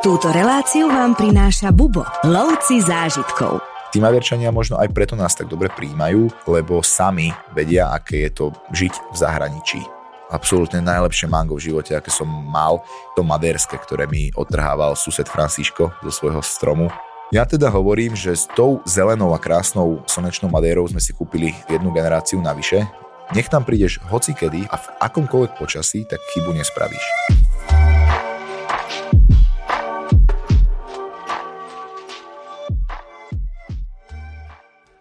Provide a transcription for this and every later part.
Túto reláciu vám prináša Bubo, lovci zážitkov. Tí Maďarčania možno aj preto nás tak dobre príjmajú, lebo sami vedia, aké je to žiť v zahraničí. Absolútne najlepšie mango v živote, aké som mal, to maderské, ktoré mi odtrhával sused Francisco zo svojho stromu. Ja teda hovorím, že s tou zelenou a krásnou slnečnou madérou sme si kúpili jednu generáciu navyše. Nech tam prídeš hocikedy a v akomkoľvek počasí, tak chybu nespravíš.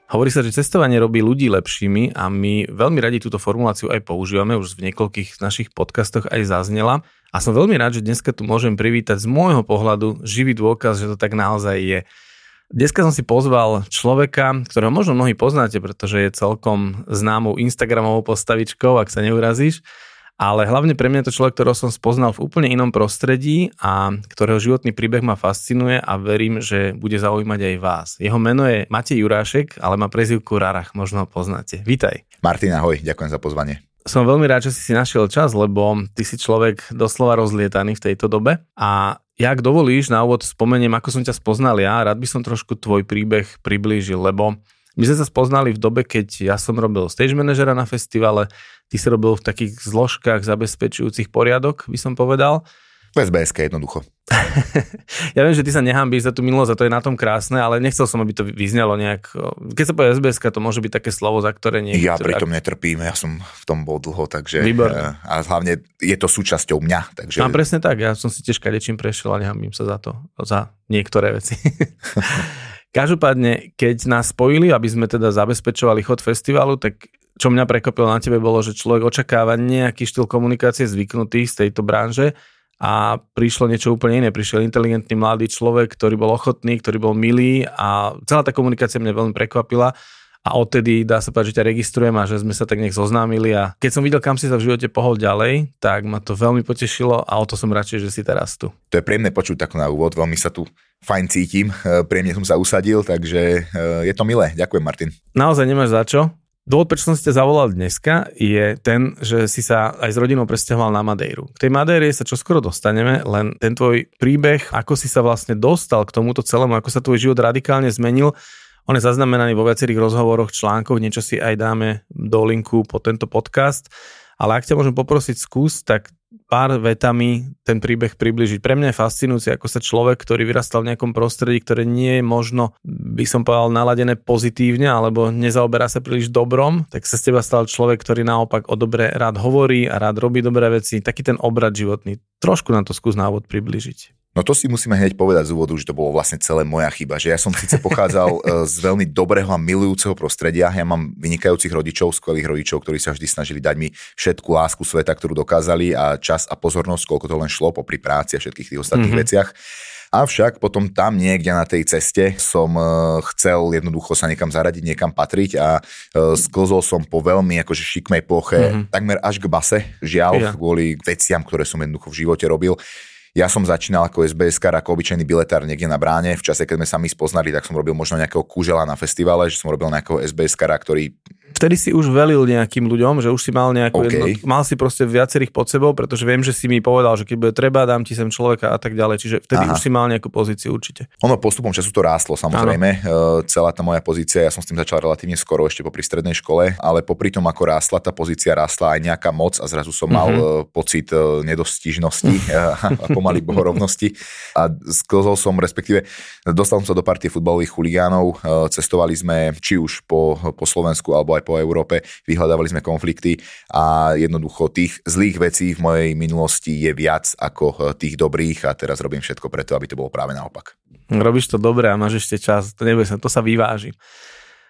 Hovorí sa, že cestovanie robí ľudí lepšími a my veľmi radi túto formuláciu aj používame, už v niekoľkých našich podcastoch aj zaznela. A som veľmi rád, že dneska tu môžem privítať z môjho pohľadu živý dôkaz, že to tak naozaj je. Dneska som si pozval človeka, ktorého možno mnohí poznáte, pretože je celkom známou Instagramovou postavičkou, ak sa neurazíš ale hlavne pre mňa je to človek, ktorého som spoznal v úplne inom prostredí a ktorého životný príbeh ma fascinuje a verím, že bude zaujímať aj vás. Jeho meno je Matej Jurášek, ale má prezivku Rarach, možno ho poznáte. Vítaj. Martin, ahoj, ďakujem za pozvanie. Som veľmi rád, že si si našiel čas, lebo ty si človek doslova rozlietaný v tejto dobe a ja, ak dovolíš, na úvod spomeniem, ako som ťa spoznal ja, rád by som trošku tvoj príbeh priblížil, lebo my sme sa spoznali v dobe, keď ja som robil stage manažera na festivale, ty si robil v takých zložkách zabezpečujúcich poriadok, by som povedal. V SBS jednoducho. ja viem, že ty sa nehambíš za tú minulosť a to je na tom krásne, ale nechcel som, aby to vyznelo nejak... Keď sa povie SBS, to môže byť také slovo, za ktoré nie... Ja pritom ak... netrpím, ja som v tom bol dlho, takže... Výborné. A hlavne je to súčasťou mňa, takže... No presne tak, ja som si tiež kadečím prešiel a nehambím sa za to, za niektoré veci. Každopádne, keď nás spojili, aby sme teda zabezpečovali chod festivalu, tak čo mňa prekvapilo na tebe bolo, že človek očakáva nejaký štýl komunikácie zvyknutý z tejto branže a prišlo niečo úplne iné. Prišiel inteligentný mladý človek, ktorý bol ochotný, ktorý bol milý a celá tá komunikácia mňa veľmi prekvapila a odtedy dá sa povedať, že ťa registrujem a že sme sa tak nech zoznámili a keď som videl, kam si sa v živote pohol ďalej, tak ma to veľmi potešilo a o to som radšej, že si teraz tu. To je príjemné počuť takto na úvod, veľmi sa tu fajn cítim, e, príjemne som sa usadil, takže e, je to milé. Ďakujem, Martin. Naozaj nemáš za čo. Dôvod, prečo som si ťa zavolal dneska, je ten, že si sa aj s rodinou presťahoval na Madejru. K tej Madejre sa čoskoro dostaneme, len ten tvoj príbeh, ako si sa vlastne dostal k tomuto celému, ako sa tvoj život radikálne zmenil, on je zaznamenaný vo viacerých rozhovoroch, článkoch, niečo si aj dáme do linku po tento podcast. Ale ak ťa môžem poprosiť skús, tak pár vetami ten príbeh približiť. Pre mňa je fascinujúci, ako sa človek, ktorý vyrastal v nejakom prostredí, ktoré nie je možno, by som povedal, naladené pozitívne, alebo nezaoberá sa príliš dobrom, tak sa z teba stal človek, ktorý naopak o dobre rád hovorí a rád robí dobré veci. Taký ten obrad životný. Trošku nám to skús návod približiť. No to si musíme hneď povedať z úvodu, že to bolo vlastne celé moja chyba, že ja som síce pochádzal e, z veľmi dobrého a milujúceho prostredia, ja mám vynikajúcich rodičov, skvelých rodičov, ktorí sa vždy snažili dať mi všetku lásku sveta, ktorú dokázali a čas a pozornosť, koľko to len šlo pri práci a všetkých tých ostatných mm-hmm. veciach. Avšak potom tam niekde na tej ceste som e, chcel jednoducho sa niekam zaradiť, niekam patriť a e, sklzol som po veľmi akože šikmej ploche, mm-hmm. takmer až k base, žiaľ, yeah. kvôli veciam, ktoré som jednoducho v živote robil. Ja som začínal ako SBS ako obyčajný biletár niekde na bráne. V čase, keď sme sa my spoznali, tak som robil možno nejakého kúžela na festivale, že som robil nejakého SBS ktorý vtedy si už velil nejakým ľuďom, že už si mal nejakú okay. jedno, mal si proste viacerých pod sebou, pretože viem, že si mi povedal, že keď bude treba, dám ti sem človeka a tak ďalej. Čiže vtedy Aha. už si mal nejakú pozíciu určite. Ono postupom času to rástlo samozrejme. Ano. Celá tá moja pozícia, ja som s tým začal relatívne skoro ešte po strednej škole, ale popri tom, ako rástla tá pozícia, rástla aj nejaká moc a zrazu som mal mm-hmm. pocit e, nedostižnosti a pomaly bohorovnosti a sklzol som, respektíve dostal som sa do partie futbalových chuligánov, e, cestovali sme či už po, po Slovensku alebo aj po Európe, vyhľadávali sme konflikty a jednoducho tých zlých vecí v mojej minulosti je viac ako eh, tých dobrých a teraz robím všetko preto, aby to bolo práve naopak. Robíš to dobre a máš ešte čas, to, neboj sa, to sa vyváži.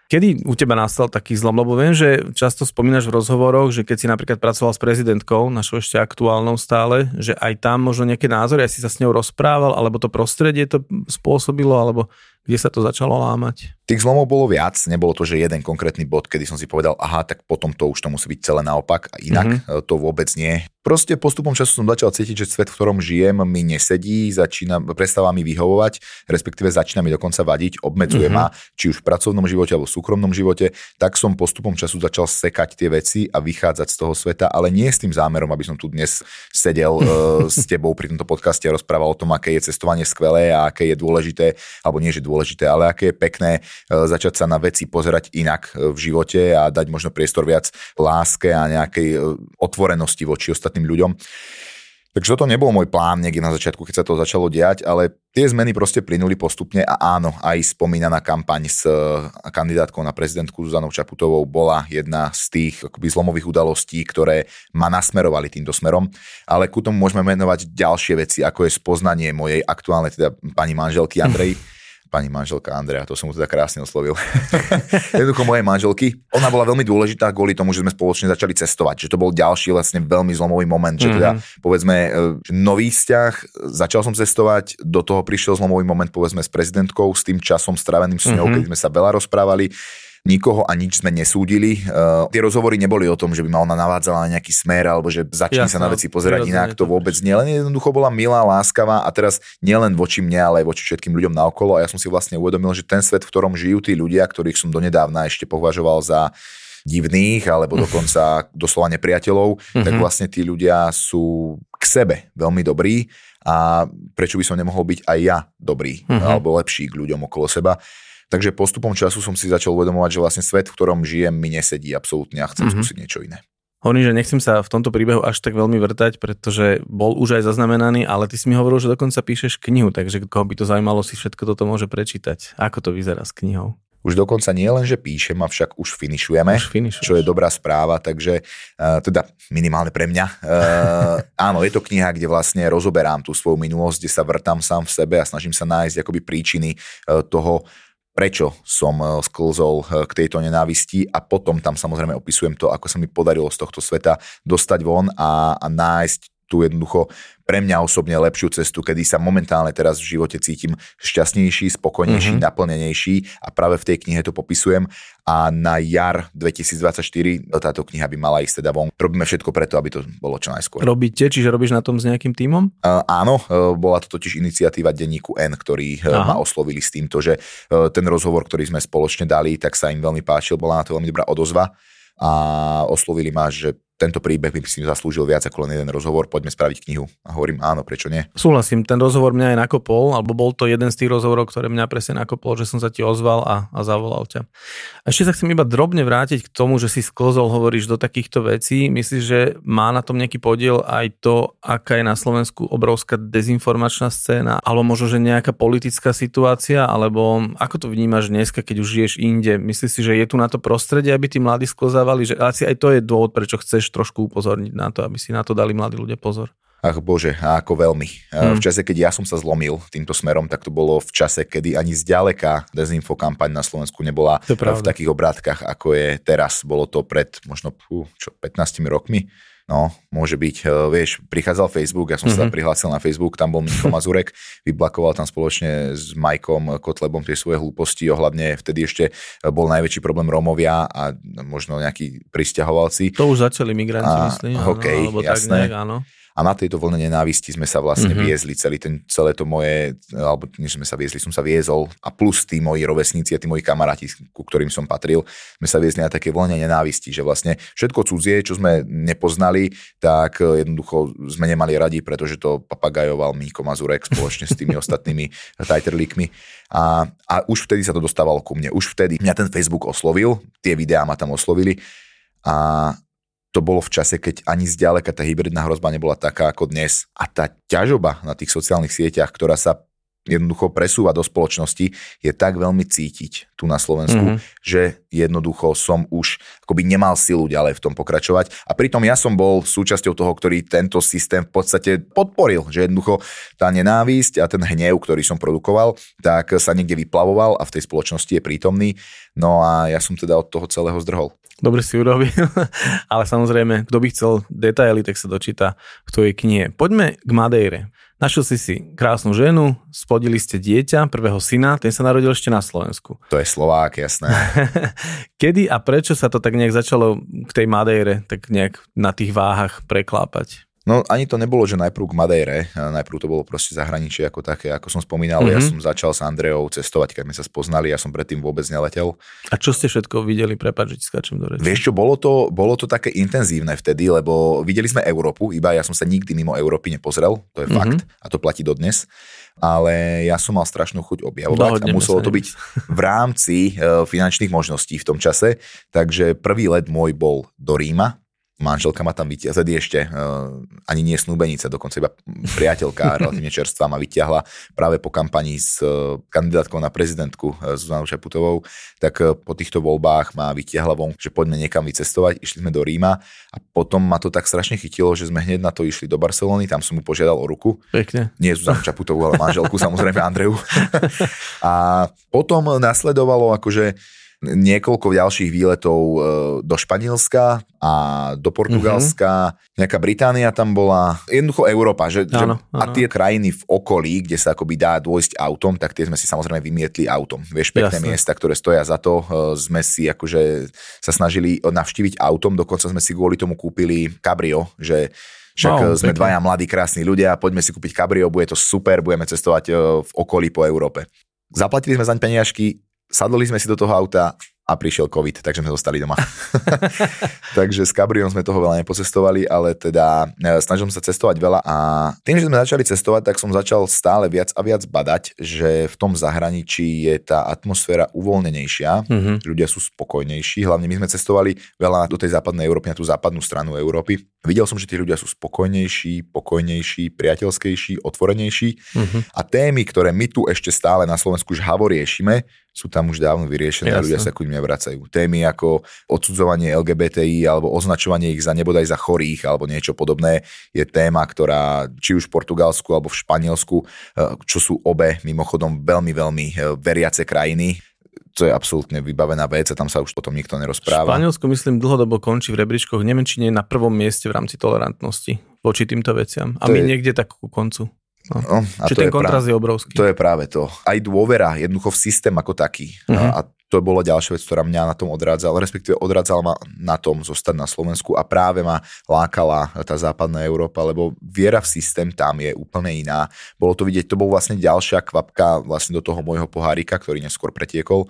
Kedy u teba nastal taký zlom? Lebo viem, že často spomínaš v rozhovoroch, že keď si napríklad pracoval s prezidentkou, našou ešte aktuálnou stále, že aj tam možno nejaké názory, aj si sa s ňou rozprával, alebo to prostredie to spôsobilo, alebo Kde sa to začalo lámať? Tých zlomov bolo viac, nebolo to, že jeden konkrétny bod, kedy som si povedal, aha, tak potom to už to musí byť celé naopak a inak mm-hmm. to vôbec nie. Proste postupom času som začal cítiť, že svet, v ktorom žijem, mi nesedí, začína, prestáva mi vyhovovať, respektíve začína mi dokonca vadiť, obmedzuje mm-hmm. ma, či už v pracovnom živote alebo v súkromnom živote, tak som postupom času začal sekať tie veci a vychádzať z toho sveta, ale nie s tým zámerom, aby som tu dnes sedel uh, s tebou pri tomto podcaste a rozprával o tom, aké je cestovanie skvelé a aké je dôležité, alebo nie, že dôležité, ale aké je pekné E, začať sa na veci pozerať inak e, v živote a dať možno priestor viac láske a nejakej e, otvorenosti voči ostatným ľuďom. Takže toto nebol môj plán niekde na začiatku, keď sa to začalo diať, ale tie zmeny proste plynuli postupne a áno, aj spomínaná kampaň s kandidátkou na prezidentku Zuzanou Čaputovou bola jedna z tých akoby zlomových udalostí, ktoré ma nasmerovali týmto smerom, ale ku tomu môžeme menovať ďalšie veci, ako je spoznanie mojej aktuálnej teda pani manželky Andrej pani manželka Andrea, to som mu teda krásne oslovil. Jednoducho mojej manželky. Ona bola veľmi dôležitá kvôli tomu, že sme spoločne začali cestovať, že to bol ďalší vlastne veľmi zlomový moment, že teda mm-hmm. povedzme že nový vzťah, začal som cestovať, do toho prišiel zlomový moment povedzme s prezidentkou, s tým časom straveným s ňou, mm-hmm. keď sme sa veľa rozprávali nikoho a nič sme nesúdili. Uh, tie rozhovory neboli o tom, že by ma ona navádzala na nejaký smer alebo že začne Jasne, sa na veci pozerať inak, to vôbec nie. Len jednoducho bola milá, láskavá a teraz nielen voči mne, ale aj voči všetkým ľuďom naokolo a ja som si vlastne uvedomil, že ten svet, v ktorom žijú tí ľudia, ktorých som donedávna ešte považoval za divných alebo dokonca doslova nepriateľov, mm-hmm. tak vlastne tí ľudia sú k sebe veľmi dobrí a prečo by som nemohol byť aj ja dobrý mm-hmm. alebo lepší k ľuďom okolo seba. Takže postupom času som si začal uvedomovať, že vlastne svet, v ktorom žijem, mi nesedí absolútne a chcem mm-hmm. skúsiť niečo iné. Hovorím, že nechcem sa v tomto príbehu až tak veľmi vrtať, pretože bol už aj zaznamenaný, ale ty si mi hovoril, že dokonca píšeš knihu, takže koho by to zaujímalo, si všetko toto môže prečítať. Ako to vyzerá s knihou? Už dokonca nie len, že píšem, avšak už finišujeme, už čo je dobrá správa, takže uh, teda minimálne pre mňa. Uh, áno, je to kniha, kde vlastne rozoberám tú svoju minulosť, kde sa vrtám sám v sebe a snažím sa nájsť akoby príčiny uh, toho, prečo som eh, sklzol eh, k tejto nenávisti a potom tam samozrejme opisujem to, ako sa mi podarilo z tohto sveta dostať von a, a nájsť tú jednoducho pre mňa osobne lepšiu cestu, kedy sa momentálne teraz v živote cítim šťastnejší, spokojnejší, mm-hmm. naplnenejší a práve v tej knihe to popisujem a na jar 2024 táto kniha by mala ísť teda von. Robíme všetko preto, aby to bolo čo najskôr. Robíte, čiže robíš na tom s nejakým tímom? Uh, áno, uh, bola to totiž iniciatíva denníku N, ktorí uh, ma oslovili s týmto, že uh, ten rozhovor, ktorý sme spoločne dali, tak sa im veľmi páčil, bola na to veľmi dobrá odozva a oslovili ma, že tento príbeh by si zaslúžil viac ako len jeden rozhovor, poďme spraviť knihu. A hovorím áno, prečo nie? Súhlasím, ten rozhovor mňa aj nakopol, alebo bol to jeden z tých rozhovorov, ktoré mňa presne nakopol, že som sa ti ozval a, a zavolal ťa. Ešte sa chcem iba drobne vrátiť k tomu, že si sklzol, hovoríš do takýchto vecí. Myslíš, že má na tom nejaký podiel aj to, aká je na Slovensku obrovská dezinformačná scéna, alebo možno, že nejaká politická situácia, alebo ako to vnímaš dneska, keď už žiješ inde? Myslíš si, že je tu na to prostredie, aby tí mladí sklzávali, že asi aj to je dôvod, prečo chceš trošku upozorniť na to, aby si na to dali mladí ľudia pozor. Ach bože, ako veľmi. Hmm. V čase, keď ja som sa zlomil týmto smerom, tak to bolo v čase, kedy ani zďaleka dezinfo kampaň na Slovensku nebola v takých obrátkach, ako je teraz. Bolo to pred možno pú, čo, 15 rokmi. No, môže byť, e, vieš, prichádzal Facebook, ja som mm-hmm. sa mhm. prihlásil na Facebook, tam bol Miško Mazurek, vyblakoval tam spoločne s Majkom Kotlebom tie svoje hlúposti, ohľadne vtedy ešte bol najväčší problém Rómovia a možno nejakí pristahovalci. To už začali migranti, myslím. Okay, áno, jasné. Tak nejak, áno a na tejto vlne nenávisti sme sa vlastne mm-hmm. viezli celý ten, celé to moje, alebo než sme sa viezli, som sa viezol a plus tí moji rovesníci a tí moji kamaráti, ku ktorým som patril, sme sa viezli na také vlne nenávisti, že vlastne všetko cudzie, čo sme nepoznali, tak e, jednoducho sme nemali radi, pretože to papagajoval Míko Mazurek spoločne s tými ostatnými tajterlíkmi. A, a už vtedy sa to dostávalo ku mne. Už vtedy mňa ten Facebook oslovil, tie videá ma tam oslovili a to bolo v čase, keď ani zďaleka tá hybridná hrozba nebola taká ako dnes. A tá ťažoba na tých sociálnych sieťach, ktorá sa jednoducho presúva do spoločnosti, je tak veľmi cítiť tu na Slovensku, mm-hmm. že jednoducho som už akoby nemal silu ďalej v tom pokračovať. A pritom ja som bol súčasťou toho, ktorý tento systém v podstate podporil, že jednoducho tá nenávisť a ten hnev, ktorý som produkoval, tak sa niekde vyplavoval a v tej spoločnosti je prítomný. No a ja som teda od toho celého zdrhol. Dobre si urobil, ale samozrejme, kto by chcel detaily, tak sa dočíta v tvojej knihe. Poďme k Madejre. Našiel si si krásnu ženu, splodili ste dieťa, prvého syna, ten sa narodil ešte na Slovensku. To je Slovák, jasné. Kedy a prečo sa to tak nejak začalo k tej Madejre, tak nejak na tých váhach preklápať? No ani to nebolo, že najprv k Madejre, najprv to bolo proste zahraničie ako také, ako som spomínal, mm-hmm. ja mhm. som začal s Andreou cestovať, keď sme sa spoznali, ja som predtým vôbec neletel. A čo ste všetko videli, prepáč, že skáčem do reči. Vieš čo, bolo to, bolo to také intenzívne vtedy, lebo videli sme Európu, iba ja som sa nikdy mimo Európy nepozrel, to je mm-hmm. fakt a to platí dodnes ale ja som mal strašnú chuť objavovať Dohodneme a muselo to byť v rámci uh, finančných možností v tom čase, takže prvý let môj bol do Ríma, manželka ma tam zady ešte uh, ani nie snúbenica, dokonca iba priateľka relatívne čerstvá ma vyťahla práve po kampani s uh, kandidátkou na prezidentku uh, Zuzanou Čaputovou, tak uh, po týchto voľbách ma vyťahla von, že poďme niekam vycestovať, išli sme do Ríma a potom ma to tak strašne chytilo, že sme hneď na to išli do Barcelony, tam som mu požiadal o ruku. Pekne. Nie Zuzanu Čaputovú, ale manželku, samozrejme Andreju. a potom nasledovalo akože niekoľko ďalších výletov e, do Španielska a do Portugalska, mm-hmm. nejaká Británia tam bola, jednoducho Európa, že, áno, že, áno. a tie krajiny v okolí, kde sa akoby dá dôjsť autom, tak tie sme si samozrejme vymietli autom. Vieš, pekné Jasne. miesta, ktoré stoja za to, e, sme si akože sa snažili navštíviť autom, dokonca sme si kvôli tomu kúpili cabrio, že však wow, sme pekne. dvaja mladí, krásni ľudia, poďme si kúpiť kabrio, bude to super, budeme cestovať e, v okolí po Európe. Zaplatili sme zaň peniažky, sadli sme si do toho auta a prišiel COVID, takže sme zostali doma. takže s Cabriom sme toho veľa nepocestovali, ale teda e, snažil som sa cestovať veľa a tým, že sme začali cestovať, tak som začal stále viac a viac badať, že v tom zahraničí je tá atmosféra uvoľnenejšia, mm-hmm. ľudia sú spokojnejší, hlavne my sme cestovali veľa do tej západnej Európy, na tú západnú stranu Európy. Videl som, že tí ľudia sú spokojnejší, pokojnejší, priateľskejší, otvorenejší mm-hmm. a témy, ktoré my tu ešte stále na Slovensku žhavo riešime, sú tam už dávno vyriešené a ľudia sa ku nim nevracajú. Témy ako odsudzovanie LGBTI alebo označovanie ich za nebodaj za chorých alebo niečo podobné je téma, ktorá či už v Portugalsku alebo v Španielsku, eh, čo sú obe mimochodom veľmi, veľmi eh, veriace krajiny, to je absolútne vybavená vec a tam sa už potom nikto nerozpráva. Španielsko, myslím, dlhodobo končí v rebríčkoch. Nemečine je na prvom mieste v rámci tolerantnosti voči týmto veciam. A to my je... niekde tak ku koncu. No. No, a Čiže ten je kontrast práve, je obrovský. To je práve to. Aj dôvera jednoducho v systém ako taký. Uh-huh. A to bolo ďalšia vec, ktorá mňa na tom odrádzala, respektíve odrádzala ma na tom zostať na Slovensku a práve ma lákala tá západná Európa, lebo viera v systém tam je úplne iná. Bolo to vidieť, to bol vlastne ďalšia kvapka vlastne do toho môjho pohárika, ktorý neskôr pretiekol,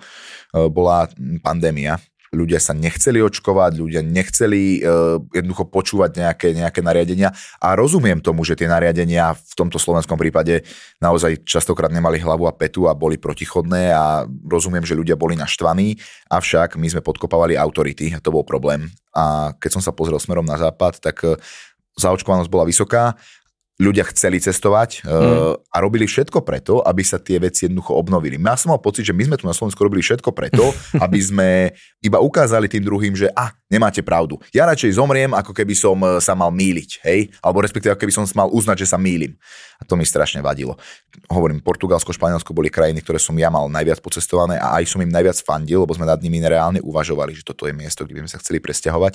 e, bola pandémia ľudia sa nechceli očkovať, ľudia nechceli uh, jednoducho počúvať nejaké, nejaké nariadenia. A rozumiem tomu, že tie nariadenia v tomto slovenskom prípade naozaj častokrát nemali hlavu a petu a boli protichodné a rozumiem, že ľudia boli naštvaní, avšak my sme podkopávali autority a to bol problém. A keď som sa pozrel smerom na západ, tak e, zaočkovanosť bola vysoká ľudia chceli cestovať mm. a robili všetko preto, aby sa tie veci jednoducho obnovili. Ja som mal pocit, že my sme tu na Slovensku robili všetko preto, aby sme iba ukázali tým druhým, že a, ah, nemáte pravdu. Ja radšej zomriem, ako keby som e, sa mal míliť, hej? Alebo respektíve, ako keby som mal uznať, že sa mílim. A to mi strašne vadilo. Hovorím, Portugalsko, Španielsko boli krajiny, ktoré som ja mal najviac pocestované a aj som im najviac fandil, lebo sme nad nimi reálne uvažovali, že toto je miesto, kde by sme sa chceli presťahovať.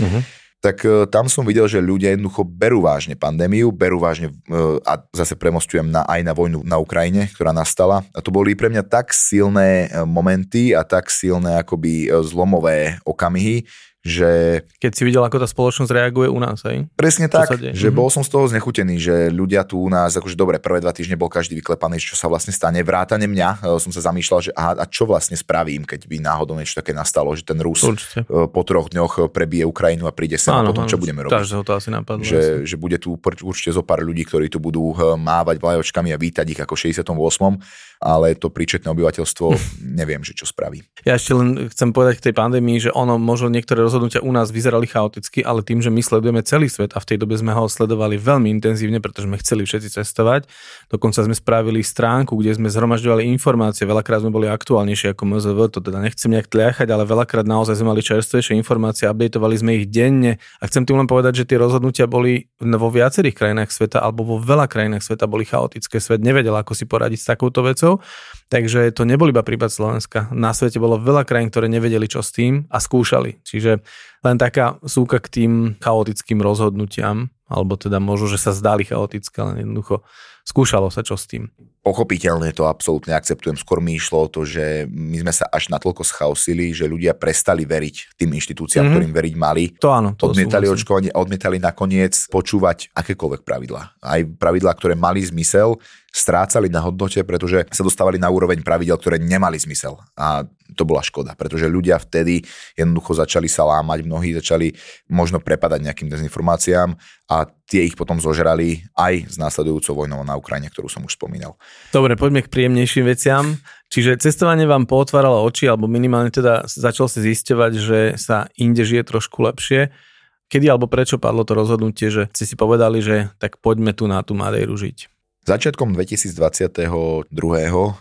Mm-hmm tak e, tam som videl, že ľudia jednoducho berú vážne pandémiu, berú vážne e, a zase premostujem na, aj na vojnu na Ukrajine, ktorá nastala. A to boli pre mňa tak silné e, momenty a tak silné akoby zlomové okamihy, že... Keď si videl, ako tá spoločnosť reaguje u nás, aj? Presne tak, že mm-hmm. bol som z toho znechutený, že ľudia tu u nás, akože dobre, prvé dva týždne bol každý vyklepaný, čo sa vlastne stane. Vrátane mňa, e, som sa zamýšľal, že aha, a čo vlastne spravím, keď by náhodou niečo také nastalo, že ten Rus Určite. E, po troch dňoch prebije Ukrajinu a príde sa a potom, čo budeme robiť. to asi napadlo. Že, že bude tu určite zo pár ľudí, ktorí tu budú e, mávať vlajočkami a vítať ich ako 68 ale to príčetné obyvateľstvo neviem, že čo spraví. Ja ešte len chcem povedať k tej pandémii, že ono možno niektoré rozhodnutia u nás vyzerali chaoticky, ale tým, že my sledujeme celý svet a v tej dobe sme ho sledovali veľmi intenzívne, pretože sme chceli všetci cestovať. Dokonca sme spravili stránku, kde sme zhromažďovali informácie, veľakrát sme boli aktuálnejšie ako MZV, to teda nechcem nejak tliachať, ale veľakrát naozaj sme mali čerstvejšie informácie, updateovali sme ich denne a chcem tým len povedať, že tie rozhodnutia boli vo viacerých krajinách sveta alebo vo veľa krajinách sveta boli chaotické. Svet nevedel, ako si poradiť s takouto vecou. Takže to nebol iba prípad Slovenska. Na svete bolo veľa krajín, ktoré nevedeli, čo s tým a skúšali. Čiže len taká súka k tým chaotickým rozhodnutiam, alebo teda možno, že sa zdali chaotické, len jednoducho skúšalo sa čo s tým. Pochopiteľne to absolútne akceptujem. Skôr mi išlo o to, že my sme sa až natoľko schausili, že ľudia prestali veriť tým inštitúciám, mm-hmm. ktorým veriť mali. To áno. To odmietali očkovanie a odmietali nakoniec počúvať akékoľvek pravidlá. Aj pravidlá, ktoré mali zmysel, strácali na hodnote, pretože sa dostávali na úroveň pravidel, ktoré nemali zmysel. A to bola škoda, pretože ľudia vtedy jednoducho začali sa lámať, mnohí začali možno prepadať nejakým dezinformáciám a tie ich potom zožrali aj s následujúcou vojnou na Ukrajine, ktorú som už spomínal. Dobre, poďme k príjemnejším veciam. Čiže cestovanie vám pootváralo oči, alebo minimálne teda začal si zisťovať, že sa inde žije trošku lepšie. Kedy alebo prečo padlo to rozhodnutie, že ste si povedali, že tak poďme tu na tú Madejru žiť? Začiatkom 2022.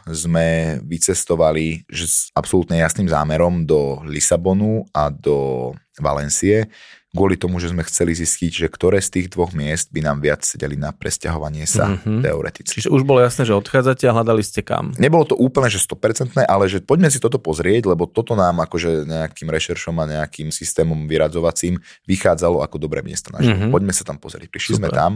sme vycestovali že s absolútne jasným zámerom do Lisabonu a do Valencie, kvôli tomu, že sme chceli zistiť, že ktoré z tých dvoch miest by nám viac sedeli na presťahovanie sa mm-hmm. teoreticky. Čiže už bolo jasné, že odchádzate a hľadali ste kam. Nebolo to úplne, že 100%, ale že poďme si toto pozrieť, lebo toto nám akože nejakým rešeršom a nejakým systémom vyradzovacím vychádzalo ako dobré miesto na mm-hmm. Poďme sa tam pozrieť. Prišli Super. sme tam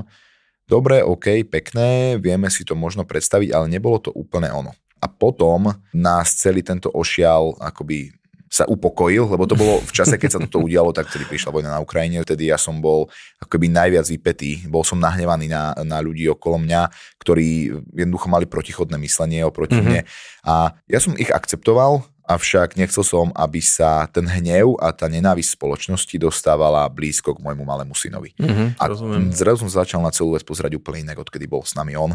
dobre, OK, pekné, vieme si to možno predstaviť, ale nebolo to úplne ono. A potom nás celý tento ošial akoby sa upokojil, lebo to bolo v čase, keď sa toto udialo, tak vtedy prišla vojna na Ukrajine, vtedy ja som bol akoby najviac vypetý, bol som nahnevaný na, na ľudí okolo mňa, ktorí jednoducho mali protichodné myslenie oproti mm-hmm. mne a ja som ich akceptoval, avšak nechcel som, aby sa ten hnev a tá nenávisť spoločnosti dostávala blízko k môjmu malému synovi. Mm-hmm, a rozumiem. zrazu som začal na celú vec pozerať úplne inak, odkedy bol s nami on.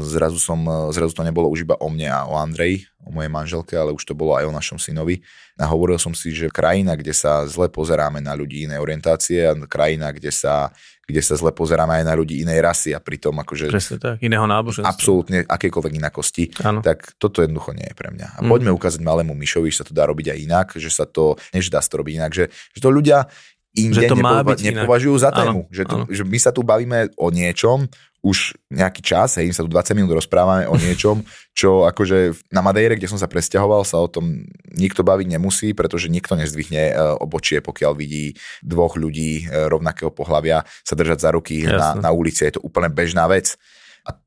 Zrazu, som, zrazu to nebolo už iba o mne a o Andrej, o mojej manželke, ale už to bolo aj o našom synovi. A hovoril som si, že krajina, kde sa zle pozeráme na ľudí inej orientácie a krajina, kde sa kde sa zle pozeráme aj na ľudí inej rasy a pritom akože... Presne tak, iného náboženstva. Absolútne akékoľvek inakosti. Ano. Tak toto jednoducho nie je pre mňa. A mm. poďme ukázať malému Mišovi, že sa to dá robiť aj inak, že sa to, nie že dá sa to robiť inak, že, že to ľudia inde že to nepova- byť nepovažujú inak. za tému. Že, to, že my sa tu bavíme o niečom, už nejaký čas, hej, sa tu 20 minút rozprávame o niečom, čo akože na Madejre, kde som sa presťahoval, sa o tom nikto baviť nemusí, pretože nikto nezdvihne e, obočie, pokiaľ vidí dvoch ľudí e, rovnakého pohľavia sa držať za ruky na, na ulici. Je to úplne bežná vec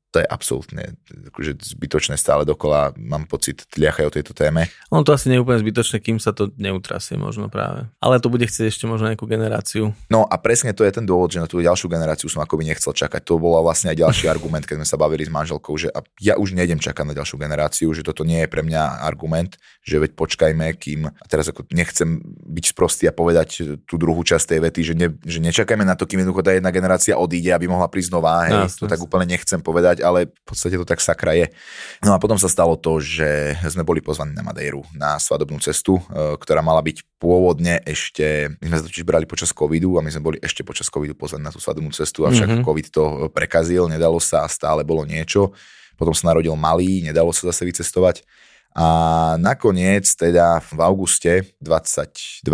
to je absolútne akože zbytočné stále dokola, mám pocit, tliachajú o tejto téme. Ono to asi nie je úplne zbytočné, kým sa to neutrasie možno práve. Ale to bude chcieť ešte možno nejakú generáciu. No a presne to je ten dôvod, že na tú ďalšiu generáciu som akoby nechcel čakať. To bol vlastne aj ďalší argument, keď sme sa bavili s manželkou, že ja už nejdem čakať na ďalšiu generáciu, že toto nie je pre mňa argument, že veď počkajme, kým, a teraz ako nechcem byť sprostý a povedať tú druhú časť tej vety, že, ne, že nečakajme na to, kým jednoducho tá jedna generácia odíde, aby mohla prísť nová. Hej, no, to tak úplne nechcem povedať, ale v podstate to tak sakra je. No a potom sa stalo to, že sme boli pozvaní na Madejru na svadobnú cestu, e, ktorá mala byť pôvodne ešte, my sme sa totiž brali počas covidu a my sme boli ešte počas covidu pozvaní na tú svadobnú cestu, avšak mm-hmm. covid to prekazil, nedalo sa a stále bolo niečo. Potom sa narodil malý, nedalo sa zase vycestovať. A nakoniec, teda v auguste 22,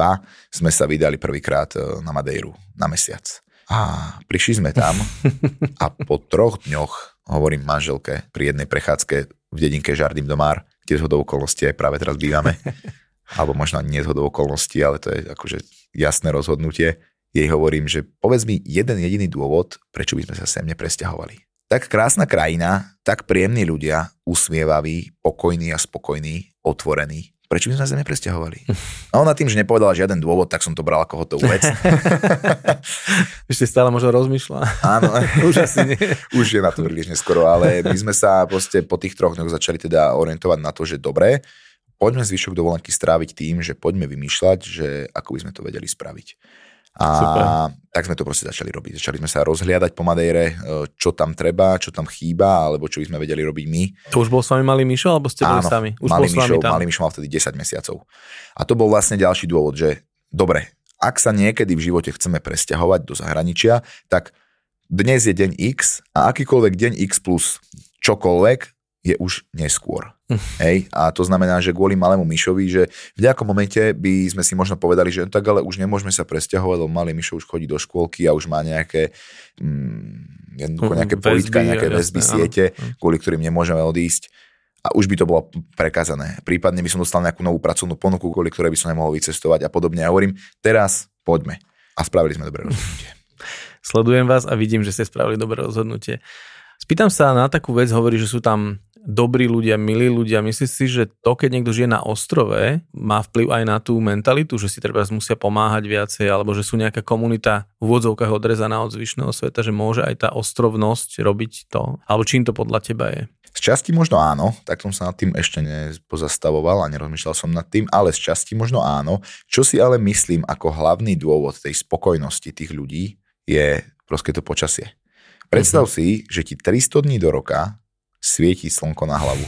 sme sa vydali prvýkrát e, na Madejru na mesiac. A prišli sme tam a po troch dňoch hovorím manželke pri jednej prechádzke v dedinke Žardým Domár, kde z hodou okolností aj práve teraz bývame. Alebo možno nie z hodou okolností, ale to je akože jasné rozhodnutie. Jej hovorím, že povedz mi jeden jediný dôvod, prečo by sme sa sem nepresťahovali. Tak krásna krajina, tak príjemní ľudia, usmievaví, pokojní a spokojní, otvorení prečo by sme sa nepresťahovali? A ona tým, že nepovedala žiaden dôvod, tak som to bral ako hotovú vec. Ešte stále možno rozmýšľa. Áno. Už asi nie. Už je na to príliš neskoro, ale my sme sa proste po tých troch dňoch začali teda orientovať na to, že dobre, poďme zvyšok dovolenky stráviť tým, že poďme vymýšľať, že ako by sme to vedeli spraviť. A Super. tak sme to proste začali robiť. Začali sme sa rozhliadať po Madejre, e, čo tam treba, čo tam chýba, alebo čo by sme vedeli robiť my. To už bol s vami malý Mišo, alebo ste boli sami? Už malý, Mišo, malý Mišo mal vtedy 10 mesiacov. A to bol vlastne ďalší dôvod, že dobre, ak sa niekedy v živote chceme presťahovať do zahraničia, tak dnes je deň X a akýkoľvek deň X plus čokoľvek je už neskôr. Hm. Hej? A to znamená, že kvôli malému Mišovi, že v nejakom momente by sme si možno povedali, že tak ale už nemôžeme sa presťahovať, lebo malý Mišo už chodí do škôlky a už má nejaké mm, jednoducho hm, nejaké politka, nejaké väzby, siete, áno. kvôli ktorým nemôžeme odísť a už by to bolo prekázané. Prípadne by som dostal nejakú novú pracovnú ponuku, kvôli ktorej by som nemohol vycestovať a podobne. Ja hovorím, teraz poďme. A spravili sme dobré rozhodnutie. Sledujem vás a vidím, že ste spravili dobré rozhodnutie. Spýtam sa na takú vec, hovorí, že sú tam dobrí ľudia, milí ľudia. Myslíš si, že to, keď niekto žije na ostrove, má vplyv aj na tú mentalitu, že si treba musia pomáhať viacej, alebo že sú nejaká komunita v úvodzovkách odrezaná od zvyšného sveta, že môže aj tá ostrovnosť robiť to? Alebo čím to podľa teba je? Z časti možno áno, tak som sa nad tým ešte nepozastavoval a nerozmýšľal som nad tým, ale z časti možno áno. Čo si ale myslím ako hlavný dôvod tej spokojnosti tých ľudí je proste to počasie. Predstav uh-huh. si, že ti 300 dní do roka svieti slnko na hlavu.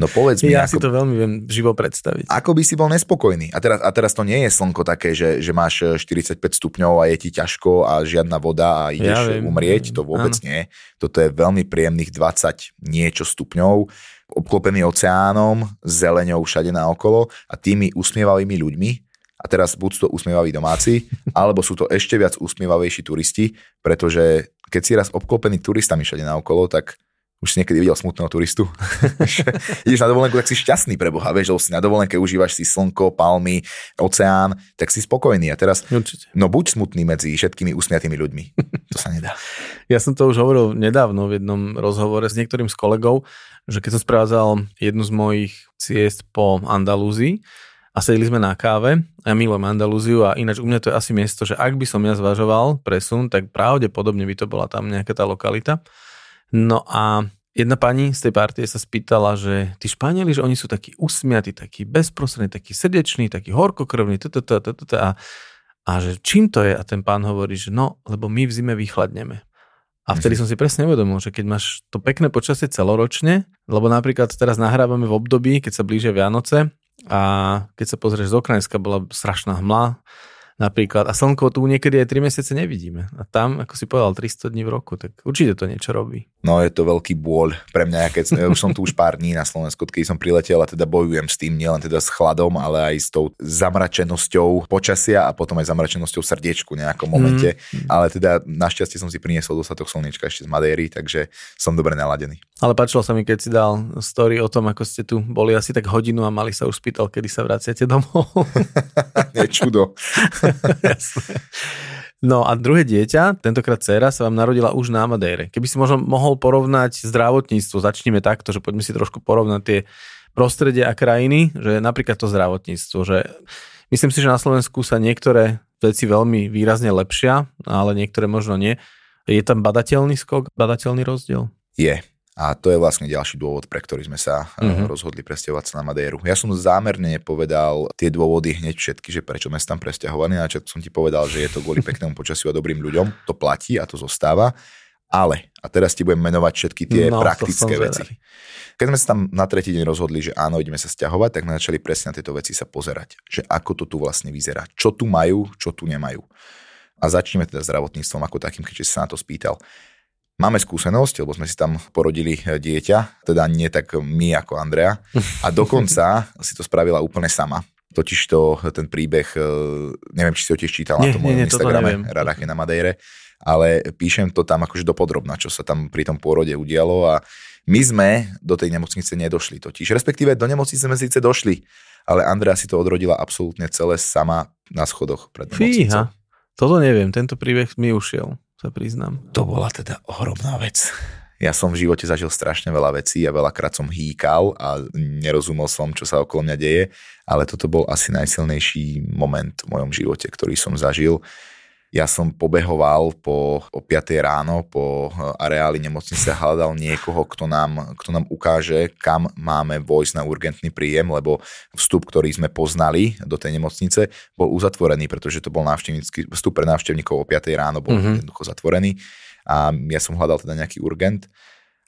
No povedz mi. Ja ako, si to veľmi viem živo predstaviť. Ako by si bol nespokojný. A teraz, a teraz to nie je slnko také, že, že máš 45 stupňov a je ti ťažko a žiadna voda a ideš ja viem, umrieť. To vôbec áno. nie. Toto je veľmi príjemných 20 niečo stupňov, obklopený oceánom, zeleňou všade naokolo a tými usmievavými ľuďmi. A teraz buď to usmievaví domáci, alebo sú to ešte viac usmievavejší turisti, pretože keď si raz obklopený turistami všade naokolo, tak už si niekedy videl smutného turistu. Ideš na dovolenku, tak si šťastný pre Boha, vieš, si na dovolenke užívaš si slnko, palmy, oceán, tak si spokojný. A teraz, Určite. no buď smutný medzi všetkými usmiatými ľuďmi. To sa nedá. Ja som to už hovoril nedávno v jednom rozhovore s niektorým z kolegov, že keď som sprevádzal jednu z mojich ciest po Andalúzii, a sedeli sme na káve. Ja milujem Andalúziu a ináč u mňa to je asi miesto, že ak by som ja zvažoval presun, tak pravdepodobne by to bola tam nejaká tá lokalita. No a jedna pani z tej partie sa spýtala, že tí Španieli, že oni sú takí usmiatí, takí bezprostrední, takí srdeční, takí horkokrvní, a, a že čím to je? A ten pán hovorí, že no, lebo my v zime vychladneme. A vtedy som si presne uvedomil, že keď máš to pekné počasie celoročne, lebo napríklad teraz nahrávame v období, keď sa blížia Vianoce a keď sa pozrieš z Okrajinska, bola strašná hmla, napríklad. A slnko tu niekedy aj 3 mesiace nevidíme. A tam, ako si povedal, 300 dní v roku, tak určite to niečo robí. No je to veľký bôľ pre mňa, keď ja už som tu už pár dní na Slovensku, keď som priletel a teda bojujem s tým, nielen teda s chladom, ale aj s tou zamračenosťou počasia a potom aj zamračenosťou srdiečku v nejakom momente. Mm. Ale teda našťastie som si priniesol dostatok slnečka ešte z Madéry, takže som dobre naladený. Ale páčilo sa mi, keď si dal story o tom, ako ste tu boli asi tak hodinu a mali sa už spýtal, kedy sa vraciate domov. je čudo. No a druhé dieťa, tentokrát dcera, sa vám narodila už na Madére. Keby si možno mohol porovnať zdravotníctvo, začneme takto, že poďme si trošku porovnať tie prostredie a krajiny, že napríklad to zdravotníctvo, že myslím si, že na Slovensku sa niektoré veci veľmi výrazne lepšia, ale niektoré možno nie. Je tam badateľný skok, badateľný rozdiel? Je. A to je vlastne ďalší dôvod, pre ktorý sme sa mm-hmm. rozhodli presťahovať sa na Madéru. Ja som zámerne povedal tie dôvody hneď všetky, že prečo sme sa tam presťahovali. Na som ti povedal, že je to kvôli peknému počasiu a dobrým ľuďom. To platí a to zostáva. Ale, a teraz ti budem menovať všetky tie no, praktické veci. Keď sme sa tam na tretí deň rozhodli, že áno, ideme sa stiahovať, tak sme začali presne na tieto veci sa pozerať. Že ako to tu vlastne vyzerá. Čo tu majú, čo tu nemajú. A začneme teda zdravotníctvom ako takým, keďže sa na to spýtal. Máme skúsenosť, lebo sme si tam porodili eh, dieťa, teda nie tak my ako Andrea. A dokonca si to spravila úplne sama. Totiž to ten príbeh, eh, neviem, či si ho tiež čítal nie, na tom mojom Instagrame, Radach je na Madejre, ale píšem to tam akože dopodrobna, čo sa tam pri tom pôrode udialo a my sme do tej nemocnice nedošli totiž, respektíve do nemocnice sme síce došli, ale Andrea si to odrodila absolútne celé sama na schodoch pred nemocnicou. Fíha, toto neviem, tento príbeh mi ušiel sa priznám. To bola teda ohromná vec. Ja som v živote zažil strašne veľa vecí a veľakrát som hýkal a nerozumel som, čo sa okolo mňa deje, ale toto bol asi najsilnejší moment v mojom živote, ktorý som zažil. Ja som pobehoval po, o 5 ráno po areáli nemocnice, hľadal niekoho, kto nám, kto nám ukáže, kam máme vojsť na urgentný príjem, lebo vstup, ktorý sme poznali do tej nemocnice, bol uzatvorený, pretože to bol návštevnícky, vstup pre návštevníkov o 5 ráno bol mm-hmm. jednoducho zatvorený a ja som hľadal teda nejaký urgent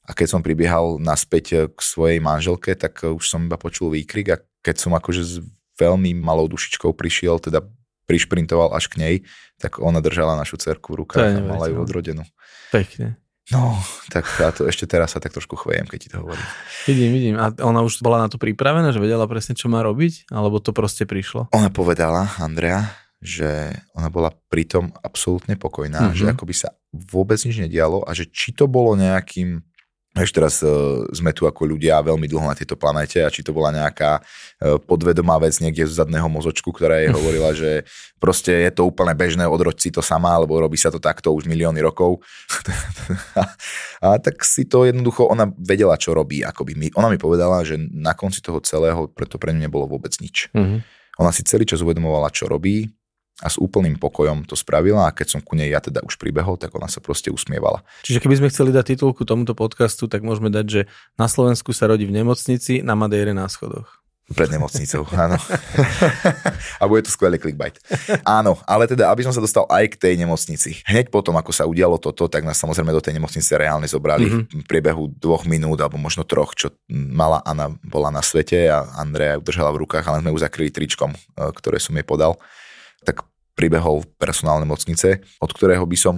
a keď som pribiehal naspäť k svojej manželke, tak už som iba počul výkrik a keď som akože s veľmi malou dušičkou prišiel teda prišprintoval až k nej, tak ona držala našu cerku v rukách a mala ju odrodenú. Pekne. No, tak to ešte teraz sa tak trošku chvejem, keď ti to hovorím. Vidím, vidím. A ona už bola na to pripravená, že vedela presne, čo má robiť? Alebo to proste prišlo? Ona povedala, Andrea, že ona bola pritom absolútne pokojná, mm-hmm. že ako by sa vôbec nič nedialo a že či to bolo nejakým ešte teraz uh, sme tu ako ľudia veľmi dlho na tejto planete a či to bola nejaká uh, podvedomá vec niekde z zadného mozočku, ktorá jej hovorila, že proste je to úplne bežné, odroď si to sama, alebo robí sa to takto už milióny rokov. a, a tak si to jednoducho, ona vedela, čo robí. Akoby ona mi povedala, že na konci toho celého preto pre ňu nebolo vôbec nič. Mm-hmm. Ona si celý čas uvedomovala, čo robí, a s úplným pokojom to spravila a keď som ku nej ja teda už pribehol, tak ona sa proste usmievala. Čiže keby sme chceli dať titulku tomuto podcastu, tak môžeme dať, že na Slovensku sa rodí v nemocnici, na Madejre na schodoch. Pred nemocnicou, áno. a bude to skvelý clickbait. Áno, ale teda, aby som sa dostal aj k tej nemocnici. Hneď potom, ako sa udialo toto, tak nás samozrejme do tej nemocnice reálne zobrali mm-hmm. v priebehu dvoch minút, alebo možno troch, čo mala Anna bola na svete a Andrea ju držala v rukách, ale sme ju zakryli tričkom, e, ktoré som jej podal. Tak pribehol personál nemocnice, od ktorého by som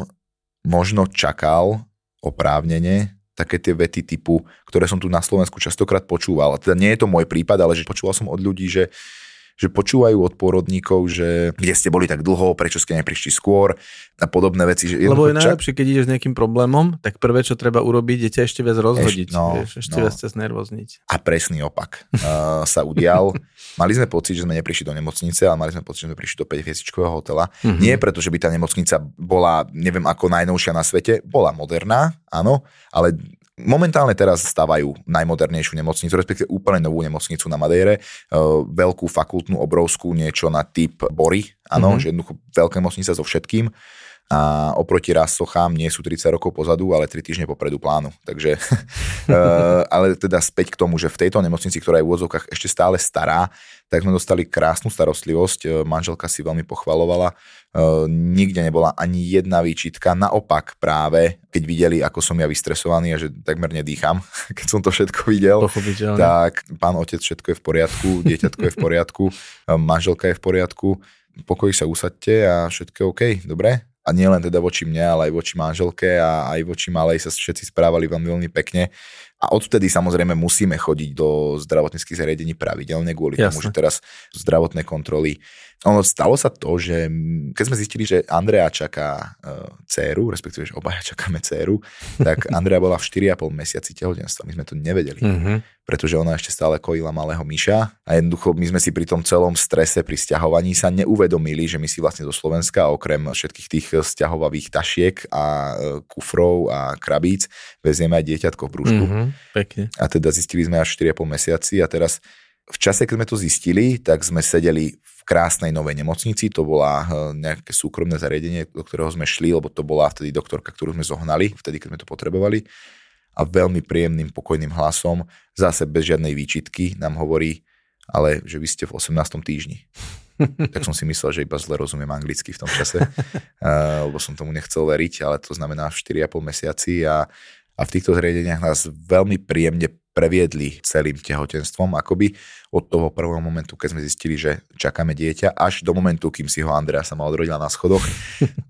možno čakal oprávnene také tie vety typu, ktoré som tu na Slovensku častokrát počúval. A teda nie je to môj prípad, ale že počúval som od ľudí, že že počúvajú od pôrodníkov, že kde ste boli tak dlho, prečo ste neprišli skôr a podobné veci. Že Lebo je najlepšie, keď ideš s nejakým problémom, tak prvé, čo treba urobiť, je ťa ešte viac rozhodiť, Eš, no, vieš, ešte no. viac ťa znervozniť. A presný opak uh, sa udial. mali sme pocit, že sme neprišli do nemocnice, ale mali sme pocit, že sme prišli do 5 hviezdičkového hotela. Mm-hmm. Nie preto, že by tá nemocnica bola, neviem ako najnovšia na svete, bola moderná, áno, ale Momentálne teraz stavajú najmodernejšiu nemocnicu, respektíve úplne novú nemocnicu na Madejre, uh, veľkú fakultnú, obrovskú, niečo na typ Bory, áno, mm-hmm. že jednoducho veľká nemocnica so všetkým a oproti raz sochám nie sú 30 rokov pozadu, ale 3 týždne popredu plánu. Takže, uh, ale teda späť k tomu, že v tejto nemocnici, ktorá je v úvodzovkách ešte stále stará, tak sme dostali krásnu starostlivosť, e, manželka si veľmi pochvalovala, nikde nebola ani jedna výčitka, naopak práve, keď videli, ako som ja vystresovaný a že takmer nedýcham, keď som to všetko videl, tak pán otec, všetko je v poriadku, dieťatko je v poriadku, manželka je v poriadku, pokoji sa usadte a všetko je OK, dobre? a nielen teda voči mne, ale aj voči manželke a aj voči malej sa všetci správali veľmi, veľmi pekne. A odtedy samozrejme musíme chodiť do zdravotníckých zariadení pravidelne kvôli Jasne. tomu, že teraz zdravotné kontroly. Ono stalo sa to, že keď sme zistili, že Andrea čaká uh, dceru, respektíve, že obaja čakáme dceru, tak Andrea bola v 4,5 mesiaci tehotenstva. My sme to nevedeli, mm-hmm. pretože ona ešte stále kojila malého myša a jednoducho my sme si pri tom celom strese, pri stiahovaní sa neuvedomili, že my si vlastne zo Slovenska okrem všetkých tých stiahovavých tašiek a uh, kufrov a krabíc vezieme aj dieťatko v brúšku. Mm-hmm. Pekne. A teda zistili sme až 4,5 mesiaci a teraz v čase, keď sme to zistili, tak sme sedeli v krásnej novej nemocnici, to bola eh, nejaké súkromné zariadenie, do ktorého sme šli, lebo to bola vtedy doktorka, ktorú sme zohnali, vtedy, keď sme to potrebovali. A veľmi príjemným, pokojným hlasom, zase bez žiadnej výčitky, nám hovorí, ale že vy ste v 18. týždni. tak som si myslel, že iba zle rozumiem anglicky v tom čase, uh, lebo som tomu nechcel veriť, ale to znamená 4,5 mesiaci a a v týchto zriadeniach nás veľmi príjemne previedli celým tehotenstvom, akoby od toho prvého momentu, keď sme zistili, že čakáme dieťa, až do momentu, kým si ho Andrea sama odrodila na schodoch.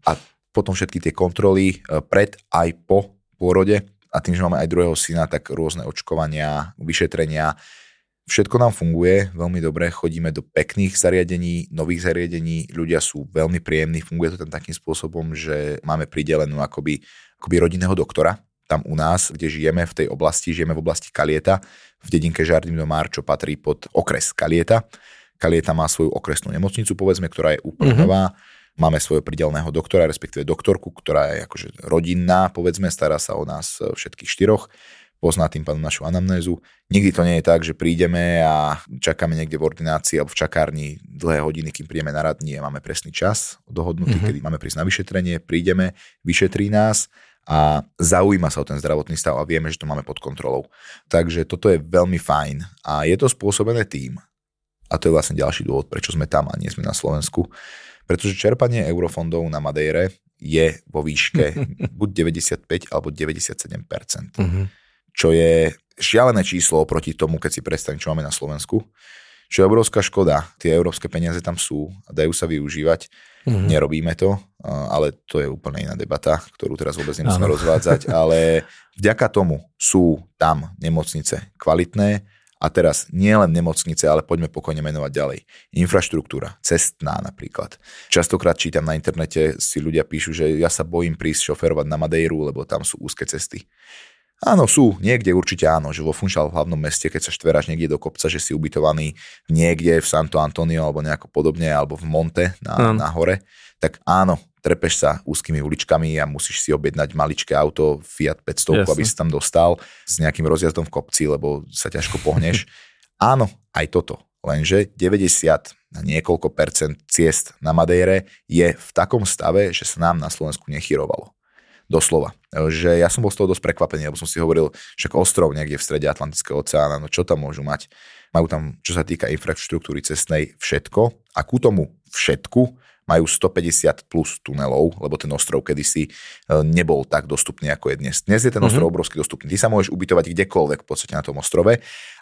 A potom všetky tie kontroly e, pred aj po pôrode a tým, že máme aj druhého syna, tak rôzne očkovania, vyšetrenia, Všetko nám funguje veľmi dobre, chodíme do pekných zariadení, nových zariadení, ľudia sú veľmi príjemní, funguje to tam takým spôsobom, že máme pridelenú akoby, akoby rodinného doktora, tam u nás, kde žijeme v tej oblasti, žijeme v oblasti Kalieta, v dedinke Žardín do Mar, čo patrí pod okres Kalieta. Kalieta má svoju okresnú nemocnicu, povedzme, ktorá je úplne mm-hmm. nová. Máme svojho pridelného doktora, respektíve doktorku, ktorá je akože rodinná, povedzme, stará sa o nás všetkých štyroch pozná tým pádom našu anamnézu. Nikdy to nie je tak, že prídeme a čakáme niekde v ordinácii alebo v čakárni dlhé hodiny, kým prídeme na rad. Nie, máme presný čas dohodnutý, mm-hmm. kedy máme prísť na vyšetrenie, prídeme, vyšetrí nás a zaujíma sa o ten zdravotný stav a vieme, že to máme pod kontrolou. Takže toto je veľmi fajn a je to spôsobené tým, a to je vlastne ďalší dôvod, prečo sme tam a nie sme na Slovensku, pretože čerpanie eurofondov na Madejre je vo výške buď 95 alebo 97%. Mm-hmm. Čo je šialené číslo oproti tomu, keď si predstavím, čo máme na Slovensku. čo je obrovská škoda. Tie európske peniaze tam sú a dajú sa využívať. Mm-hmm. Nerobíme to, ale to je úplne iná debata, ktorú teraz vôbec nemusíme rozvádzať, ale vďaka tomu sú tam nemocnice kvalitné a teraz nie len nemocnice, ale poďme pokojne menovať ďalej. Infraštruktúra, cestná napríklad. Častokrát čítam na internete, si ľudia píšu, že ja sa bojím prísť šoferovať na Madejru, lebo tam sú úzke cesty. Áno, sú, niekde určite áno, že vo Funchal v hlavnom meste, keď sa štveráš niekde do kopca, že si ubytovaný niekde v Santo Antonio alebo nejako podobne, alebo v Monte na, mm. na hore, tak áno, trepeš sa úzkými uličkami a musíš si objednať maličké auto Fiat 500, Jasne. aby si tam dostal s nejakým rozjazdom v kopci, lebo sa ťažko pohneš. áno, aj toto. Lenže 90 na niekoľko percent ciest na Madejre je v takom stave, že sa nám na Slovensku nechyrovalo. Doslova. Že ja som bol z toho dosť prekvapený, lebo som si hovoril, však ostrov niekde v strede Atlantického oceána, no čo tam môžu mať? Majú tam, čo sa týka infraštruktúry cestnej, všetko a ku tomu všetku majú 150 plus tunelov, lebo ten ostrov kedysi e, nebol tak dostupný, ako je dnes. Dnes je ten ostrov mm-hmm. obrovsky dostupný. Ty sa môžeš ubytovať kdekoľvek v podstate na tom ostrove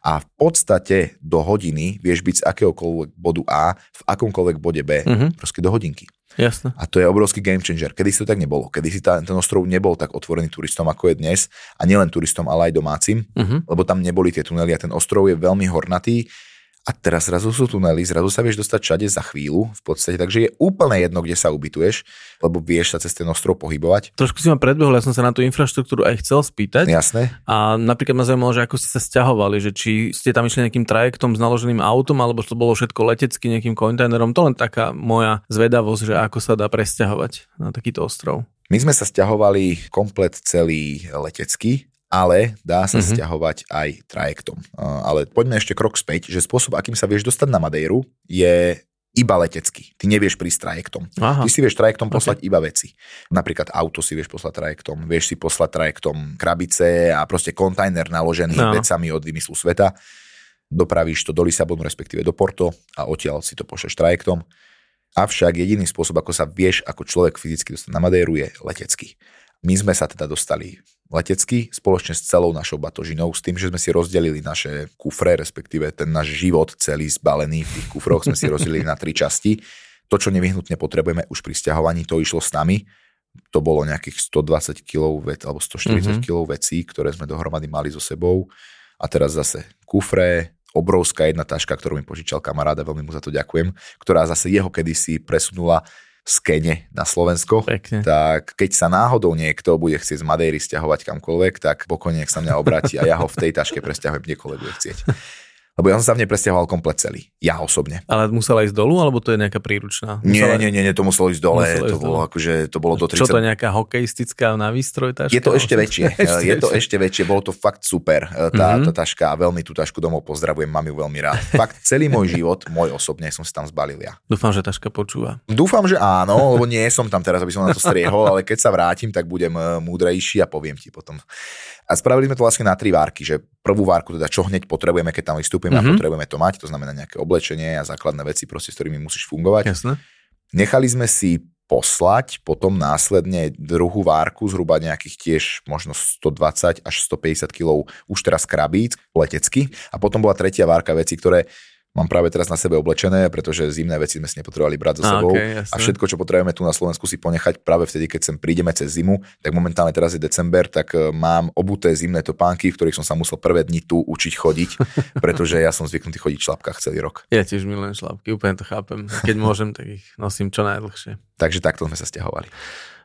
a v podstate do hodiny vieš byť z akéhokoľvek bodu A v akomkoľvek bode B, mm-hmm. proste do hodinky. Jasne. A to je obrovský game changer. Kedy si to tak nebolo. Kedy si tá, ten ostrov nebol tak otvorený turistom, ako je dnes. A nielen turistom, ale aj domácim, uh-huh. lebo tam neboli tie tunely a ten ostrov je veľmi hornatý a teraz zrazu sú tunely, zrazu sa vieš dostať všade za chvíľu v podstate, takže je úplne jedno, kde sa ubytuješ, lebo vieš sa cez ten ostrov pohybovať. Trošku si ma predbehol, ja som sa na tú infraštruktúru aj chcel spýtať. Jasné. A napríklad ma zaujímalo, že ako ste sa stiahovali, že či ste tam išli nejakým trajektom s naloženým autom, alebo to bolo všetko letecky nejakým kontajnerom. To len taká moja zvedavosť, že ako sa dá presťahovať na takýto ostrov. My sme sa stiahovali komplet celý letecky, ale dá sa mm-hmm. stiahovať aj trajektom. Ale poďme ešte krok späť, že spôsob, akým sa vieš dostať na Madejru, je iba letecký. Ty nevieš prísť trajektom. Aha. Ty si vieš trajektom poslať okay. iba veci. Napríklad auto si vieš poslať trajektom, vieš si poslať trajektom krabice a proste kontajner naložený no. vecami od vymyslu sveta. Dopravíš to do Lisabonu, respektíve do Porto a odtiaľ si to pošleš trajektom. Avšak jediný spôsob, ako sa vieš ako človek fyzicky dostať na Madejru je letecký. My sme sa teda dostali letecky spoločne s celou našou batožinou, s tým, že sme si rozdelili naše kufre, respektíve ten náš život celý zbalený v tých kufroch sme si rozdelili na tri časti. To, čo nevyhnutne potrebujeme už pri stiahovaní, to išlo s nami. To bolo nejakých 120 kg alebo 140 mm-hmm. kg vecí, ktoré sme dohromady mali so sebou. A teraz zase kufre, obrovská jedna taška, ktorú mi požičal kamaráda, veľmi mu za to ďakujem, ktorá zase jeho kedysi presunula z Kene na Slovensko, Pekne. tak keď sa náhodou niekto bude chcieť z Madejry stiahovať kamkoľvek, tak pokojne sa mňa obráti a ja ho v tej taške presťahujem kdekoľvek bude chcieť. Lebo ja som sa v nej presťahoval komplet celý. Ja osobne. Ale musela ísť dolu, alebo to je nejaká príručná? Musela... Nie, nie, nie, to muselo ísť dole. Muselo to ísť bolo, dole. akože, to bolo do 30... Čo to je nejaká hokejistická na výstroj taška? Je to ešte väčšie. je to ešte väčšie. Bolo to fakt super, e, tá, mm-hmm. tá taška. Veľmi tú tašku domov pozdravujem, mám ju veľmi rád. Fakt celý môj život, môj osobne, som si tam zbalil ja. Dúfam, že taška počúva. Dúfam, že áno, lebo nie som tam teraz, aby som na to striehol, ale keď sa vrátim, tak budem e, múdrejší a poviem ti potom. A spravili sme to vlastne na tri várky, že prvú várku teda čo hneď potrebujeme, keď tam vystúpime mm-hmm. a mhm. potrebujeme to mať, to znamená nejaké oblečenie a základné veci, proste, s ktorými musíš fungovať. Jasne. Nechali sme si poslať potom následne druhú várku, zhruba nejakých tiež možno 120 až 150 kg už teraz krabíc letecky a potom bola tretia várka veci, ktoré mám práve teraz na sebe oblečené, pretože zimné veci sme si nepotrebovali brať so sebou. Okay, a všetko, čo potrebujeme tu na Slovensku si ponechať práve vtedy, keď sem prídeme cez zimu, tak momentálne teraz je december, tak e, mám obuté zimné topánky, v ktorých som sa musel prvé dni tu učiť chodiť, pretože ja som zvyknutý chodiť v šlapkách celý rok. Ja tiež milujem šlapky, úplne to chápem. Keď môžem, tak ich nosím čo najdlhšie. Takže takto sme sa stiahovali.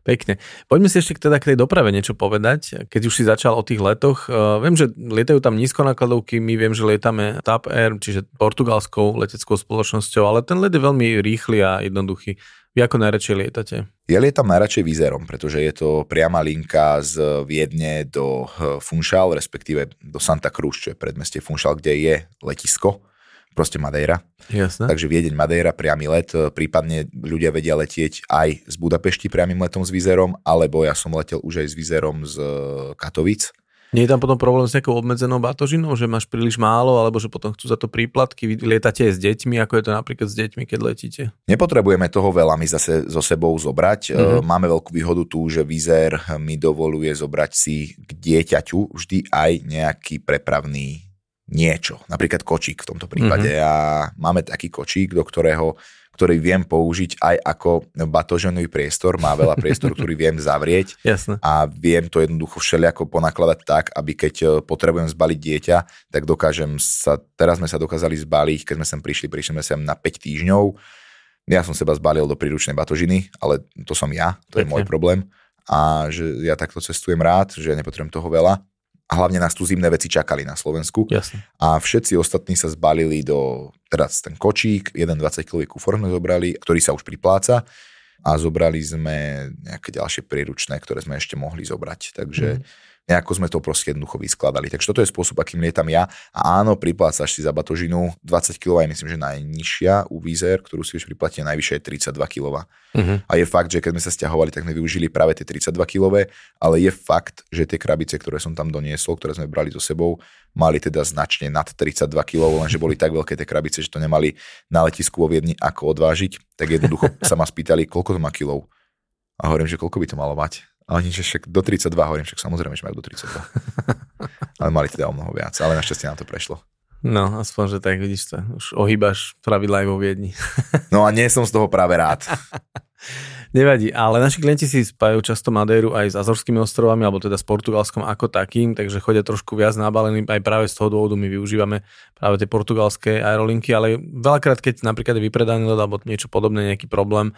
Pekne. Poďme si ešte teda k tej doprave niečo povedať. Keď už si začal o tých letoch, uh, viem, že lietajú tam nízkonákladovky, my viem, že lietame TAP Air, čiže portugalskou leteckou spoločnosťou, ale ten let je veľmi rýchly a jednoduchý. Vy ako najradšej lietate? Ja lietam najradšej vízerom, pretože je to priama linka z Viedne do eh, Funchal, respektíve do Santa Cruz, čo je predmestie Funchal, kde je letisko proste Madeira. Jasne. Takže Viedeň Madeira, priamy let, e, prípadne ľudia vedia letieť aj z Budapešti priamým letom s Vizerom, alebo ja som letel už aj s Vizerom z e, Katovic. Nie je tam potom problém s nejakou obmedzenou batožinou, že máš príliš málo, alebo že potom chcú za to príplatky, vy lietate aj s deťmi, ako je to napríklad s deťmi, keď letíte? Nepotrebujeme toho veľa my zase so sebou zobrať. Mm-hmm. Máme veľkú výhodu tu, že Vizer mi dovoluje zobrať si k dieťaťu vždy aj nejaký prepravný niečo, napríklad kočík v tomto prípade. Mm-hmm. A máme taký kočík, do ktorého ktorý viem použiť aj ako batoženový priestor, má veľa priestoru, ktorý viem zavrieť Jasne. a viem to jednoducho všelijako ponakladať tak, aby keď e, potrebujem zbaliť dieťa, tak dokážem sa, teraz sme sa dokázali zbaliť, keď sme sem prišli, prišli sme sem na 5 týždňov, ja som seba zbalil do príručnej batožiny, ale to som ja, to Pekne. je môj problém a že ja takto cestujem rád, že nepotrebujem toho veľa a hlavne nás tu zimné veci čakali na Slovensku. Jasne. A všetci ostatní sa zbalili do, teraz ten kočík, jeden 20 kg kufor sme zobrali, ktorý sa už pripláca a zobrali sme nejaké ďalšie príručné, ktoré sme ešte mohli zobrať. Takže mm nejako sme to proste jednoducho vyskladali. Takže toto je spôsob, akým lietam ja. A áno, priplácaš si za batožinu 20 kg, je myslím, že najnižšia u Vizer, ktorú si už priplatia najvyššie je 32 kg. Uh-huh. A je fakt, že keď sme sa stiahovali, tak sme využili práve tie 32 kg, ale je fakt, že tie krabice, ktoré som tam doniesol, ktoré sme brali so sebou, mali teda značne nad 32 kg, lenže boli tak veľké tie krabice, že to nemali na letisku vo Viedni ako odvážiť. Tak jednoducho sa ma spýtali, koľko to má kilov. A hovorím, že koľko by to malo mať a oni, že však do 32, hovorím, však samozrejme, že majú do 32. ale mali teda o mnoho viac, ale našťastie nám to prešlo. No, aspoň, že tak vidíš to. Už ohýbaš pravidla aj vo Viedni. no a nie som z toho práve rád. Nevadí, ale naši klienti si spájajú často Madeiru aj s Azorskými ostrovami, alebo teda s Portugalskom ako takým, takže chodia trošku viac nabalení, aj práve z toho dôvodu my využívame práve tie portugalské aerolinky, ale veľakrát, keď napríklad je vypredaný let alebo niečo podobné, nejaký problém,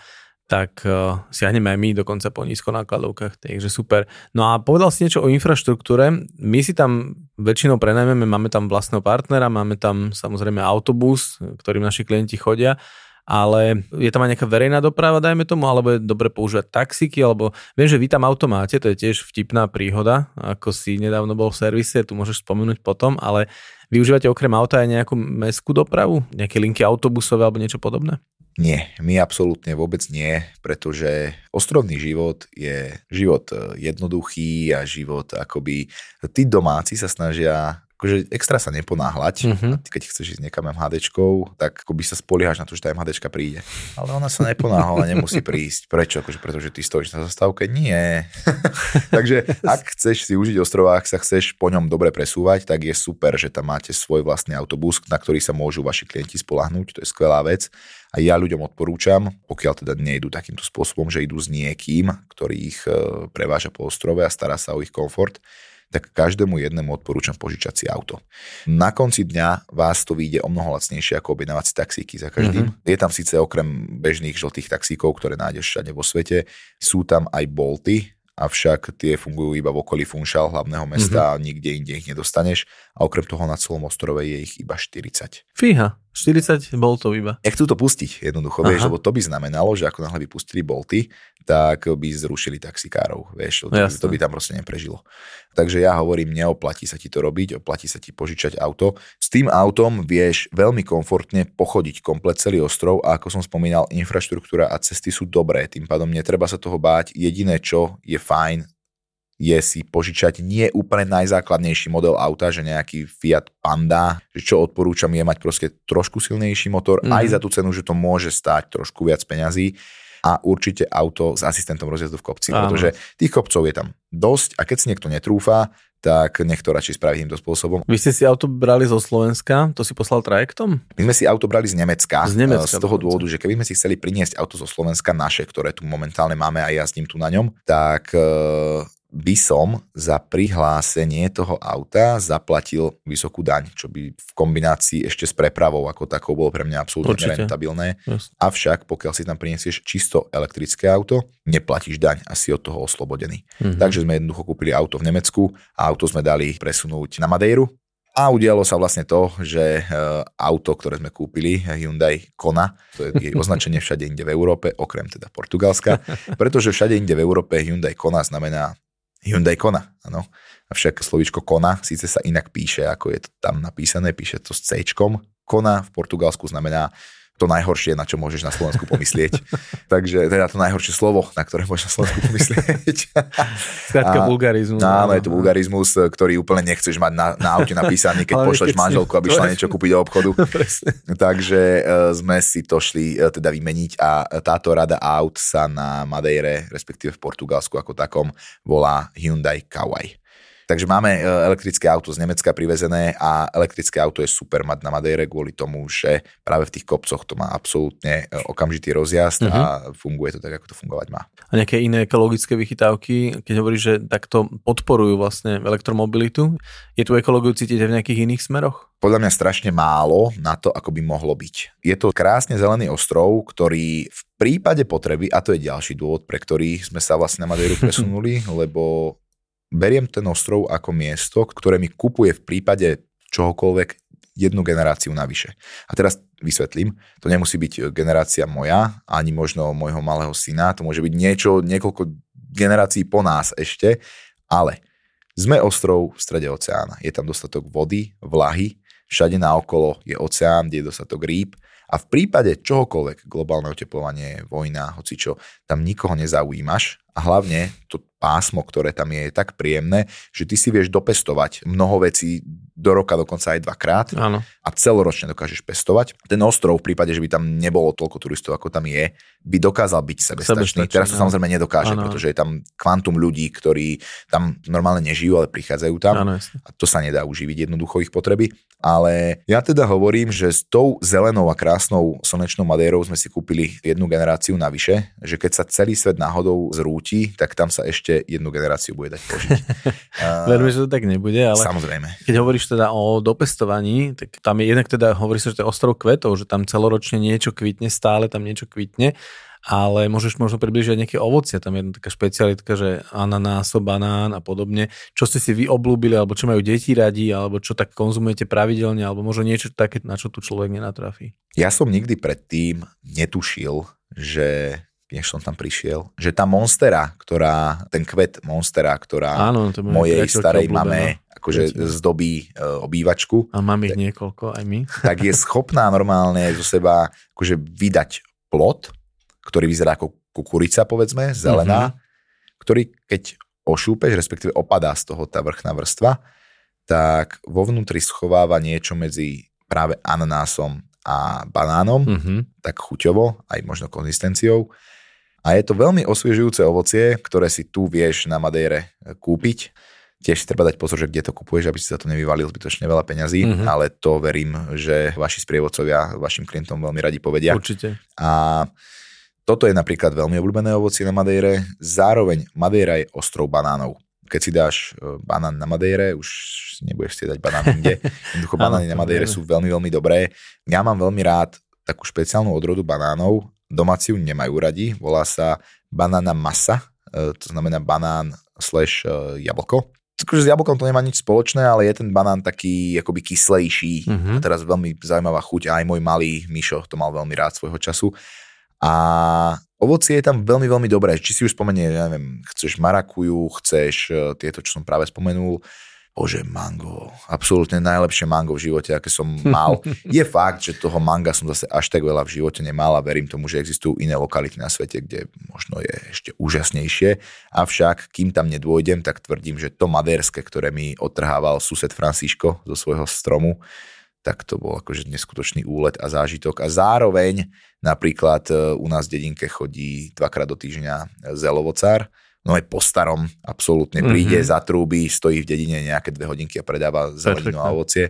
tak uh, siahneme aj my dokonca po nízkonákladovkách, takže super. No a povedal si niečo o infraštruktúre. My si tam väčšinou prenajmeme, máme tam vlastného partnera, máme tam samozrejme autobus, ktorým naši klienti chodia, ale je tam aj nejaká verejná doprava, dajme tomu, alebo je dobre používať taxiky, alebo viem, že vy tam auto máte, to je tiež vtipná príhoda, ako si nedávno bol v servise, tu môžeš spomenúť potom, ale využívate okrem auta aj nejakú mestskú dopravu, nejaké linky autobusové alebo niečo podobné? Nie, my absolútne vôbec nie, pretože ostrovný život je život e, jednoduchý a život akoby tí domáci sa snažia akože extra sa neponáhľať. Uh-huh. Ty, keď chceš ísť niekam MHDčkou, tak akoby sa spoliehaš na to, že tá MHDčka príde. Ale ona sa neponáhľa, nemusí prísť. Prečo? Akože pretože ty stojíš na zastávke? Nie. Takže ak chceš si užiť ostrova, ak sa chceš po ňom dobre presúvať, tak je super, že tam máte svoj vlastný autobus, na ktorý sa môžu vaši klienti spolahnúť. To je skvelá vec. A ja ľuďom odporúčam, pokiaľ teda nejdu takýmto spôsobom, že idú s niekým, ktorý ich e, preváža po ostrove a stará sa o ich komfort, tak každému jednému odporúčam požičať si auto. Na konci dňa vás to vyjde o mnoho lacnejšie ako objednávať si taxíky za každým. Mm-hmm. Je tam síce okrem bežných žltých taxíkov, ktoré nájdeš všade vo svete, sú tam aj bolty, avšak tie fungujú iba v okolí Funšal, hlavného mesta mm-hmm. a nikde inde ich nedostaneš a okrem toho na celom ostrove je ich iba 40. Fíha, 40 boltov iba. Nechcú to pustiť jednoducho, Aha. vieš, lebo to by znamenalo, že ako náhle by pustili bolty, tak by zrušili taxikárov, vieš, to, to by tam proste neprežilo. Takže ja hovorím, neoplatí sa ti to robiť, oplatí sa ti požičať auto. S tým autom vieš veľmi komfortne pochodiť komplet celý ostrov a ako som spomínal, infraštruktúra a cesty sú dobré, tým pádom netreba sa toho báť. Jediné, čo je fajn, je si požičať nie úplne najzákladnejší model auta, že nejaký Fiat Panda, že čo odporúčam je mať proste trošku silnejší motor, mm-hmm. aj za tú cenu, že to môže stáť trošku viac peňazí a určite auto s asistentom rozjazdu v kopci, Áno. pretože tých kopcov je tam dosť a keď si niekto netrúfa, tak nech to radšej spraví týmto spôsobom. Vy ste si auto brali zo Slovenska, to si poslal trajektom? My sme si auto brali z Nemecka, z, Nemecka, z toho dôvodu, že keby sme si chceli priniesť auto zo Slovenska naše, ktoré tu momentálne máme a jazdím tu na ňom, tak by som za prihlásenie toho auta zaplatil vysokú daň, čo by v kombinácii ešte s prepravou ako takou bolo pre mňa absolútne rentabilné. Yes. Avšak pokiaľ si tam prinesieš čisto elektrické auto, neplatíš daň a si od toho oslobodený. Mm-hmm. Takže sme jednoducho kúpili auto v Nemecku a auto sme dali presunúť na Madeiru. A udialo sa vlastne to, že e, auto, ktoré sme kúpili, Hyundai Kona, to je jej označenie všade inde v Európe, okrem teda Portugalska, pretože všade inde v Európe Hyundai Kona znamená Hyundai Kona, áno. Avšak slovíčko Kona síce sa inak píše, ako je to tam napísané, píše to s C. Kona v Portugalsku znamená to najhoršie, na čo môžeš na Slovensku pomyslieť. Takže teda to najhoršie slovo, na ktoré môžeš na Slovensku pomyslieť. Skrátka vulgarizmus. Áno, je to vulgarizmus, ktorý úplne nechceš mať na, na aute napísaný, keď pošleš manželku, aby šla niečo kúpiť do obchodu. Takže uh, sme si to šli uh, teda vymeniť a táto rada aut sa na Madeire, respektíve v Portugalsku ako takom, volá Hyundai Kauai. Takže máme e, elektrické auto z Nemecka privezené a elektrické auto je super mať na Madeire kvôli tomu, že práve v tých kopcoch to má absolútne e, okamžitý rozjazd uh-huh. a funguje to tak, ako to fungovať má. A nejaké iné ekologické vychytávky, keď hovoríš, že takto podporujú vlastne elektromobilitu, je tu ekológiu cítiť v nejakých iných smeroch? Podľa mňa strašne málo na to, ako by mohlo byť. Je to krásne zelený ostrov, ktorý v prípade potreby, a to je ďalší dôvod, pre ktorý sme sa vlastne na Madeiru presunuli, lebo beriem ten ostrov ako miesto, ktoré mi kupuje v prípade čohokoľvek jednu generáciu navyše. A teraz vysvetlím, to nemusí byť generácia moja, ani možno môjho malého syna, to môže byť niečo, niekoľko generácií po nás ešte, ale sme ostrov v strede oceána. Je tam dostatok vody, vlahy, všade naokolo je oceán, kde je dostatok rýb a v prípade čohokoľvek, globálne oteplovanie, vojna, hocičo, tam nikoho nezaujímaš a hlavne to pásmo, ktoré tam je, je tak príjemné, že ty si vieš dopestovať mnoho vecí do roka dokonca aj dvakrát Áno. a celoročne dokážeš pestovať. Ten ostrov v prípade, že by tam nebolo toľko turistov, ako tam je, by dokázal byť sebestačný. Sebestačný, Teraz to áno. samozrejme nedokáže, Áno. pretože je tam kvantum ľudí, ktorí tam normálne nežijú, ale prichádzajú tam. Áno, jasne. A to sa nedá uživiť jednoducho ich potreby. Ale ja teda hovorím, že s tou zelenou a krásnou slnečnou Madérou sme si kúpili jednu generáciu navyše, že keď sa celý svet náhodou zrúti, tak tam sa ešte jednu generáciu bude dať požiť. Verme, že to tak nebude, ale Samozrejme. keď hovoríš teda o dopestovaní, tak tam je jednak teda, hovorí sa, že to je ostrov kvetov, že tam celoročne niečo kvitne, stále tam niečo kvitne, ale môžeš možno približiť nejaké ovocia, tam je jedna taká špecialitka, že ananáso, banán a podobne. Čo ste si vy oblúbili, alebo čo majú deti radi, alebo čo tak konzumujete pravidelne, alebo možno niečo také, na čo tu človek nenatrafí. Ja som nikdy predtým netušil, že než som tam prišiel, že tá monstera, ktorá, ten kvet monstera, ktorá Áno, to je mojej starej mame akože Priateľ. zdobí e, obývačku, A mám ich niekoľko, aj my. tak je schopná normálne zo seba akože vydať plot, ktorý vyzerá ako kukurica, povedzme, zelená, ktorý keď ošúpeš, respektíve opadá z toho tá vrchná vrstva, tak vo vnútri schováva niečo medzi práve ananásom a banánom, Mhm. tak chuťovo, aj možno konzistenciou. A je to veľmi osviežujúce ovocie, ktoré si tu vieš na Madeire e, kúpiť. Tiež treba dať pozor, že kde to kupuješ, aby si za to nevyvalil zbytočne veľa peňazí, Mhm. ale to verím, že vaši sprievodcovia vašim klientom veľmi radi povedia. Určite. A toto je napríklad veľmi obľúbené ovocie na Madeire. Zároveň Madeira je ostrov banánov. Keď si dáš e, banán na Madeire, už nebudeš si dať banán inde. Jednoducho banány na Madeire sú veľmi, veľmi dobré. Ja mám veľmi rád takú špeciálnu odrodu banánov. Domáci ju nemajú radi. Volá sa banána masa, e, to znamená banán slash e, jablko. Takže s jablkom to nemá nič spoločné, ale je ten banán taký akoby kyslejší. Mhm. A teraz veľmi zaujímavá chuť. Aj môj malý Mišo to mal veľmi rád svojho času. A ovocie je tam veľmi, veľmi dobré. Či si už spomenie, ja neviem, chceš marakuju, chceš e, tieto, čo som práve spomenul, Bože, mango. Absolútne najlepšie mango v živote, aké som mal. Je fakt, že toho manga som zase až tak veľa v živote nemal a verím tomu, že existujú iné lokality na svete, kde možno je ešte úžasnejšie. Avšak, kým tam nedôjdem, tak tvrdím, že to maderské, ktoré mi odtrhával sused Francisco zo svojho stromu, tak to bol akože neskutočný úlet a zážitok. A zároveň napríklad e, u nás v dedinke chodí dvakrát do týždňa zelovocár, no aj po starom, absolútne príde, Mhm. zatrúbi, stojí v dedine nejaké dve hodinky a predáva zeleninu a ovocie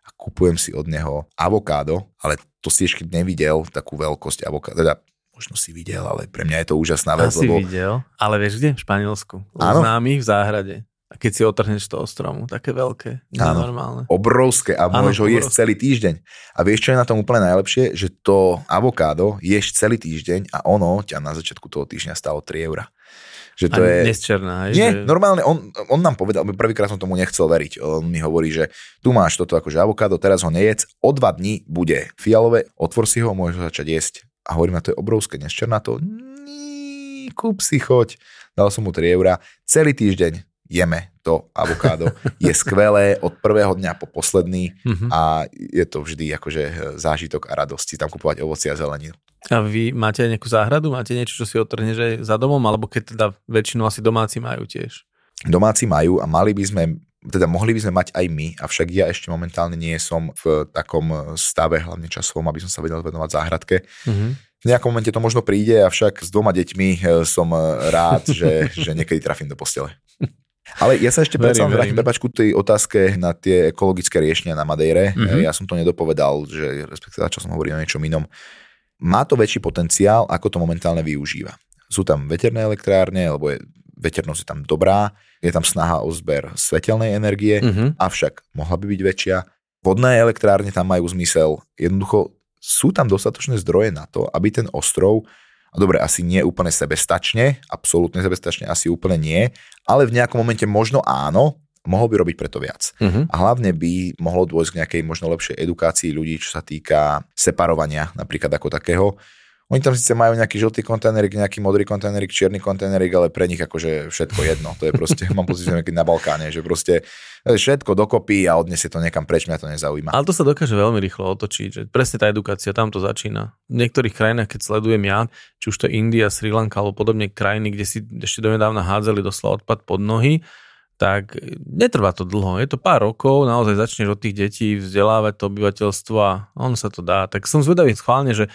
a kupujem si od neho avokádo, ale to si ešte nevidel takú veľkosť avokádo, teda možno si videl, ale pre mňa je to úžasná vec, Asi lebo videl, ale vieš kde? V Španielsku. Áno. známych v záhrade. A keď si otrhneš toho stromu, také veľké, Áno. normálne. obrovské a môžeš ho jesť celý týždeň. A vieš, čo je na tom úplne najlepšie? Že to avokádo ješ celý týždeň a ono ťa na začiatku toho týždňa stalo 3 eurá. Že to je... nesčerná, hej, Nie, že... normálne, on, on nám povedal, prvýkrát som tomu nechcel veriť. On mi hovorí, že tu máš toto akože avokádo, teraz ho nejedz, o dva dní bude fialové, otvor si ho, môžeš začať jesť. A hovorím, a to je obrovské, nesčerná to. Kúp si, choď. Dal som mu 3 eurá. Celý týždeň jeme to avokádo. Je skvelé od prvého dňa po posledný Mhm. a je to vždy akože zážitok a radosť si tam kupovať ovoci a zeleninu. A vy máte aj nejakú záhradu? Máte niečo, čo si otrhneš aj za domom? Alebo keď teda väčšinu asi domáci majú tiež? domáci majú a mali by sme, teda mohli by sme mať aj my, avšak ja ešte momentálne nie som v takom stave, hlavne časovom, aby som sa vedel venovať záhradke. Mhm. V nejakom momente to možno príde, avšak s dvoma deťmi e, som rád, že, že niekedy trafím do postele. Ale ja sa ešte predsa vrátim, verím. prepač, ku tej otázke na tie ekologické riešenia na Madejre. Mhm. Ja som to nedopovedal, že respektíve čo som hovoril o niečom inom. Má to väčší potenciál, ako to momentálne využíva. Sú tam veterné elektrárne, lebo je, veternosť je tam dobrá, je tam snaha o zber svetelnej energie, Mhm. avšak mohla by byť väčšia. Vodné elektrárne tam majú zmysel. Jednoducho sú tam dostatočné zdroje na to, aby ten ostrov, a dobre, asi nie úplne sebestačne, absolútne sebestačne asi úplne nie, ale v nejakom momente možno áno, mohol by robiť preto viac. Mhm. A hlavne by mohlo dôjsť k nejakej možno lepšej edukácii ľudí, čo sa týka separovania napríklad ako takého. Oni tam síce majú nejaký žltý kontajnerik, nejaký modrý kontajnerik, čierny kontajnerik, ale pre nich akože všetko jedno. To je proste, mám pocit, že na Balkáne, že proste všetko dokopy a odniesie to niekam preč, mňa to nezaujíma. Ale to sa dokáže veľmi rýchlo otočiť, že presne tá edukácia tam to začína. V niektorých krajinách, keď sledujem ja, či už to India, Sri Lanka alebo podobne krajiny, kde si ešte donedávna hádzali doslova odpad pod nohy, tak netrvá to dlho. Je to pár rokov, naozaj začneš od tých detí vzdelávať to obyvateľstvo a ono sa to dá. Tak som zvedavý schválne, že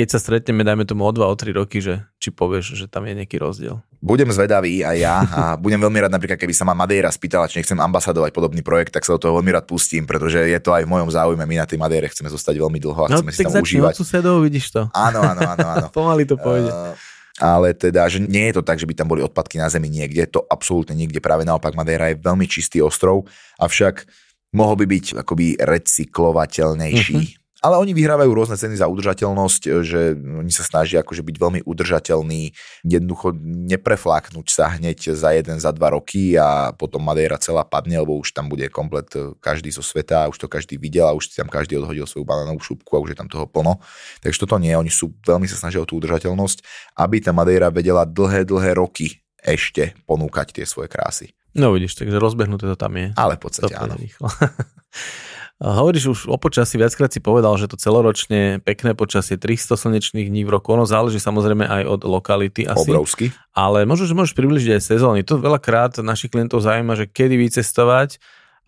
keď sa stretneme, dajme tomu o 2, o 3 roky, že či povieš, že tam je nejaký rozdiel. Budem zvedavý aj ja a budem veľmi rád napríklad, keby sa ma Madeira spýtala, či nechcem ambasadovať podobný projekt, tak sa do toho veľmi rád pustím, pretože je to aj v mojom záujme. My na tej Madeire chceme zostať veľmi dlho a No, chceme si tam užívať. od susedov, vidíš to. Áno, áno, áno, áno. Pomaly to pôjde. Uh, ale teda, že nie je to tak, že by tam boli odpadky na zemi niekde, to absolútne niekde, práve naopak Madeira je veľmi čistý ostrov, avšak mohol by byť akoby recyklovateľnejší. Mhm. Ale oni vyhrávajú rôzne ceny za udržateľnosť, že oni sa snažia akože byť veľmi udržateľní, jednoducho neprefláknuť sa hneď za jeden, za dva roky a potom Madeira celá padne, lebo už tam bude komplet každý zo sveta, a už to každý videl a už si tam každý odhodil svoju banánovú šupku a už je tam toho plno. Takže toto nie, oni sú veľmi sa snažia o tú udržateľnosť, aby tá Madeira vedela dlhé, dlhé roky ešte ponúkať tie svoje krásy. No vidíš, takže rozbehnuté to tam je. Ale v podstate áno. Hovoríš už o počasí, viackrát si povedal, že to celoročne pekné počasie, 300 slnečných dní v roku, ono záleží samozrejme aj od lokality asi, Obrovský. ale možno, že môžeš približiť aj sezóny. To veľakrát našich klientov zaujíma, že kedy vycestovať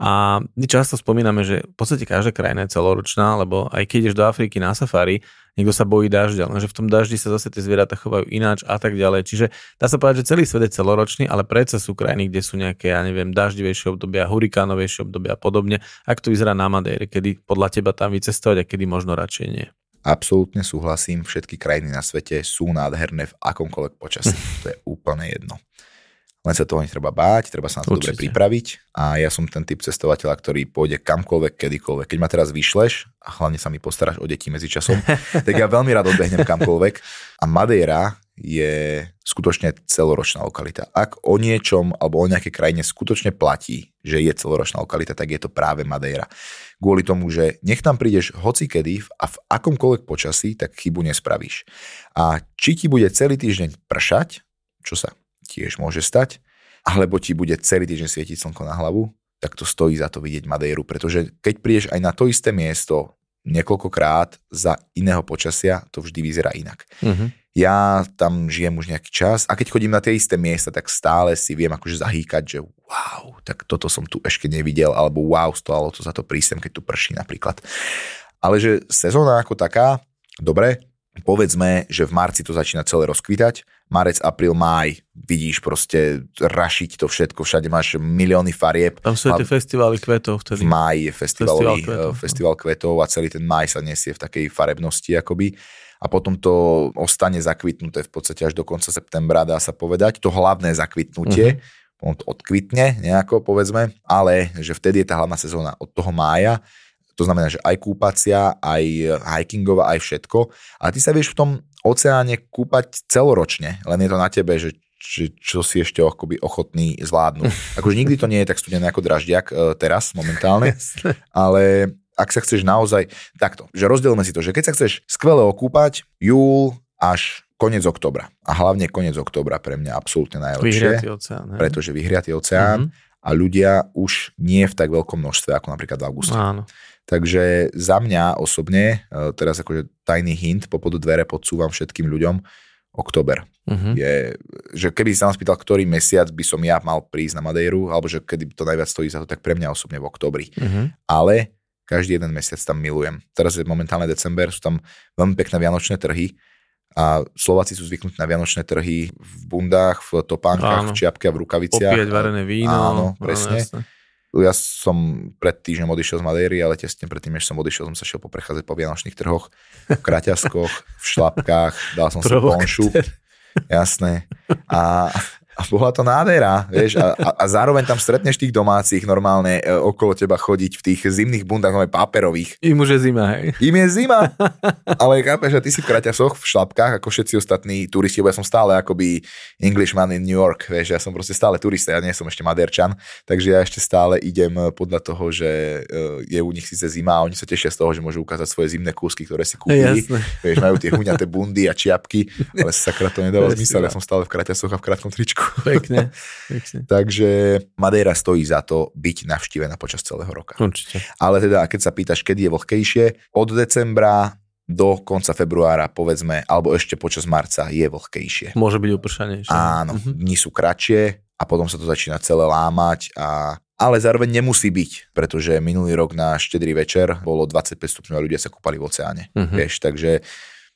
a my často spomíname, že v podstate každá krajina je celoročná, lebo aj keď ideš do Afriky na safari, niekto sa bojí dažďa, lenže v tom daždi sa zase tie zvieratá chovajú ináč a tak ďalej. Čiže dá sa povedať, že celý svet je celoročný, ale predsa sú krajiny, kde sú nejaké, ja neviem, daždivejšie obdobia, hurikánovejšie obdobia a podobne. Ak to vyzerá na Madeire, kedy podľa teba tam vycestovať a kedy možno radšej nie. Absolútne súhlasím, všetky krajiny na svete sú nádherné v akomkoľvek počasí. To je úplne jedno. Len sa toho netreba báť, treba sa na to dobre Určite. pripraviť a ja som ten typ cestovateľa, ktorý pôjde kamkoľvek, kedykoľvek. Keď ma teraz vyšleš a hlavne sa mi postaráš o deti medzi časom, tak ja veľmi rád odbehnem kamkoľvek a Madeira je skutočne celoročná lokalita. Ak o niečom alebo o nejakej krajine skutočne platí, že je celoročná lokalita, tak je to práve Madeira. Kvôli tomu, že nech tam prídeš hocikedy a v akomkoľvek počasí, tak chybu nespravíš. A či ti bude celý týždeň pršať, čo sa tiež môže stať, alebo ti bude celý týždeň svietiť slnko na hlavu, tak to stojí za to vidieť Madeiru, pretože keď prídeš aj na to isté miesto niekoľkokrát za iného počasia, to vždy vyzerá inak. Uh-huh. Ja tam žijem už nejaký čas a keď chodím na tie isté miesta, tak stále si viem akože zahýkať, že wow, tak toto som tu ešte nevidel, alebo wow, stalo to za to prísem, keď tu prší napríklad. Ale že sezóna ako taká, dobre, povedzme, že v marci to začína celé rozkvitať, marec, apríl, máj, vidíš proste rašiť to všetko, všade máš milióny farieb. Tam sú tie festivály kvetov V vtedy. máji je festivalový, Festival kvetov, eh, festival kvetov a celý ten maj sa nesie v takej farebnosti akoby a potom to ostane zakvitnuté v podstate až do konca septembra, dá sa povedať. To hlavné zakvitnutie, uh-huh. on to odkvitne nejako, povedzme, ale že vtedy je tá hlavná sezóna od toho mája, to znamená, že aj kúpacia, aj hikingová, aj všetko. A ty sa vieš v tom oceáne kúpať celoročne, len je to na tebe, že či, čo si ešte akoby ochotný zvládnuť. Akože nikdy to nie je tak studené ako draždiak e, teraz momentálne, ale ak sa chceš naozaj, takto, že rozdielme si to, že keď sa chceš skvele okúpať, júl až koniec oktobra. A hlavne koniec oktobra pre mňa absolútne najlepšie, Vyhriatý oceán. hej. pretože vyhriatý oceán Mhm. a ľudia už nie v tak veľkom množstve ako napríklad v auguste. Áno. Takže za mňa osobne, e, teraz akože tajný hint, po podu dvere podsúvam všetkým ľuďom, október. Uh-huh. Je, že keby sa ma spýtal, ktorý mesiac by som ja mal prísť na Madejru, alebo že kedy to najviac stojí za to, tak pre mňa osobne v oktobri. Uh-huh. Ale každý jeden mesiac tam milujem. Teraz je momentálne december, sú tam veľmi pekné vianočné trhy A Slováci sú zvyknutí na vianočné trhy v bundách, v topánkach, Áno. v čiapke a v rukaviciach. Popíjať varené víno. Áno, presne. jasné. Ja som pred týždňom odišiel z Madéry, ale tesne predtým, než som odišiel, som sa šiel poprechádzať po vianočných trhoch, v kraťaskoch, v šlapkách, dal som si ponšu, jasné. A, a bola to nádhera, vieš, a, a, a zároveň tam stretneš tých domácich normálne e, okolo teba chodiť v tých zimných bundách, nové páperových. Im už je zima, hej. Im je zima, ale chápeš, že ty si v kraťasoch, v šlapkách, ako všetci ostatní turisti, lebo ja som stále akoby Englishman in New York, vieš, ja som proste stále turista, ja nie som ešte Maderčan, takže ja ešte stále idem podľa toho, že e, je u nich síce zima a oni sa tešia z toho, že môžu ukázať svoje zimné kúsky, ktoré si kúpili. Jasné. Vieš, majú tie huňaté bundy a čiapky, ale sakra to nedáva Presne, zmysel, ja som stále v kraťasoch a v krátkom tričku. Pekne, pekne. Takže Madeira stojí za to byť navštívená počas celého roka. Určite. Ale teda, keď sa pýtaš, kedy je vlhkejšie, od decembra do konca februára, povedzme, alebo ešte počas marca je vlhkejšie. Môže byť upršanejšie. Áno, Mhm. dni sú kratšie a potom sa to začína celé lámať a ale zároveň nemusí byť, pretože minulý rok na štedrý večer bolo 25 stupňov a ľudia sa kúpali v oceáne. Mhm. Vieš, takže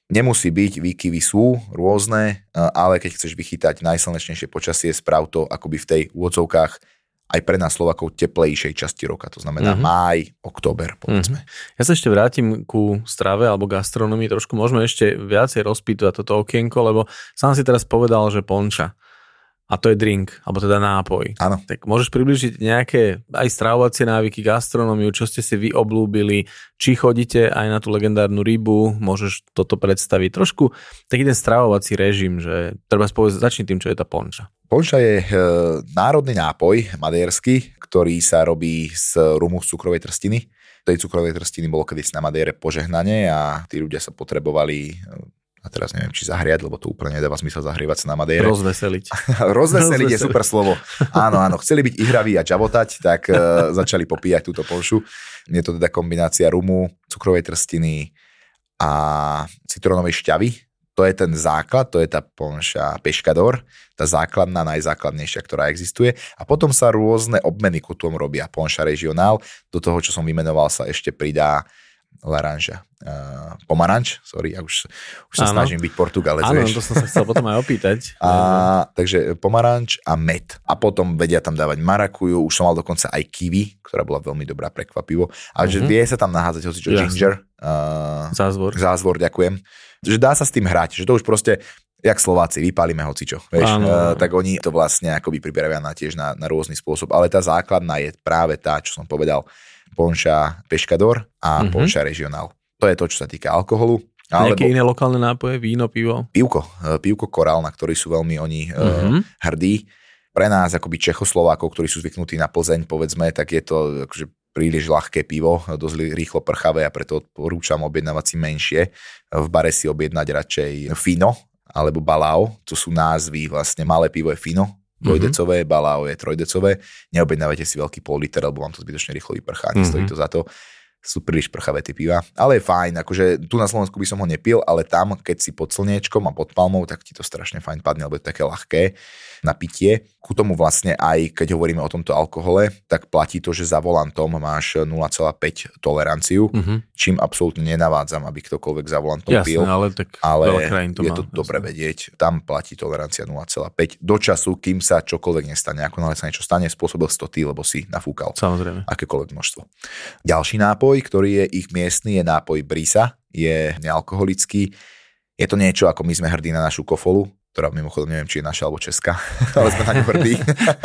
nemusí byť, výkyvy sú rôzne, a- ale keď chceš vychytať najslnečnejšie počasie, sprav to akoby v tej úvodzovkách aj pre nás Slovakov teplejšej časti roka, to znamená Mhm. máj, október, povedzme. Ja sa ešte vrátim ku strave alebo gastronomii, trošku môžeme ešte viacej rozpýtovať toto okienko, lebo sám si teraz povedal, že ponča. A to je drink, alebo teda nápoj. Áno. Tak môžeš približiť nejaké aj stravovacie návyky, gastronómiu, čo ste si vy oblúbili, či chodíte aj na tú legendárnu rybu, môžeš toto predstaviť. Trošku taký ten stravovací režim, že treba spovedať, začni tým, čo je tá ponča. Ponča je e, národný nápoj madérsky, ktorý sa robí z rumu z cukrovej trstiny. Tej cukrovej trstiny bolo kedysi na Madére požehnanie a tí ľudia sa potrebovali e, a teraz neviem, či zahriať, lebo to úplne nedáva zmysel zahrievať sa na Madére. Rozveseliť. Rozveseliť je super slovo. Áno, áno. Chceli byť ihraví a čavotať, tak uh, začali popíjať túto ponšu. Je to teda kombinácia rumu, cukrovej trstiny a citrónovej šťavy. To je ten základ, to je tá ponša peškador, tá základná, najzákladnejšia, ktorá existuje. A potom sa rôzne obmeny ku tomu robia. Ponša regionál, do toho, čo som vymenoval, sa ešte pridá laranža. Uh, pomaranč, sorry, ja už, už sa Áno. snažím byť portugalec, Áno, vieš. to som sa chcel potom aj opýtať. A, takže pomaranč a med. A potom vedia tam dávať marakuju, už som mal dokonca aj kiwi, ktorá bola veľmi dobrá prekvapivo. A že Mhm. vie sa tam nahádzať hocičo Jasne. ginger, uh, Zázvor. zázvor, ďakujem. Že dá sa s tým hrať, že to už proste, jak Slováci, vypálime hocičo. Vieš, uh, áno. tak oni to vlastne akoby pripravia na tiež na, na rôzny spôsob. Ale tá základná je práve tá, čo som povedal, ponša peškador a Mhm. ponša regionál. To je to, čo sa týka alkoholu. Nejaké Alebo iné lokálne nápoje, víno, pivo? pivko, eh, pivko korál, na ktorý sú veľmi oni Mhm. hrdí. Pre nás, akoby Čechoslovákov, ktorí sú zvyknutí na Plzeň, povedzme, tak je to akože príliš ľahké pivo, dosť rýchlo prchavé a preto odporúčam objednávať si menšie. V bare si objednať radšej Fino alebo Balao, to sú názvy, vlastne malé pivo je Fino, dvojdecové, Balao je trojdecové. Neobjednávajte si veľký pol liter, lebo vám to zbytočne rýchlo vyprchá, nestojí Mhm. to za to sú príliš prchavé tie piva, ale je fajn, akože tu na Slovensku by som ho nepil, ale tam, keď si pod slniečkom a pod palmou, tak ti to strašne fajn padne, lebo je také ľahké na pitie. Ku tomu vlastne aj, keď hovoríme o tomto alkohole, tak platí to, že za volantom máš 0,5 toleranciu, Mhm. čím absolútne nenavádzam, aby ktokoľvek za volantom Jasné, pil. ale tak Ale to je má. to dobre jasné. vedieť. Tam platí tolerancia 0,5 do času, kým sa čokoľvek nestane. Ako náhle sa niečo stane, spôsobil si to ty, lebo si nafúkal Samozrejme. akékoľvek množstvo. Ďalší nápoj, ktorý je ich miestny, je nápoj Brisa. Je nealkoholický. Je to niečo, ako my sme hrdí na našu kofolu, ktorá mimochodom neviem, či je naša alebo česká, ale sme na ňu hrdí.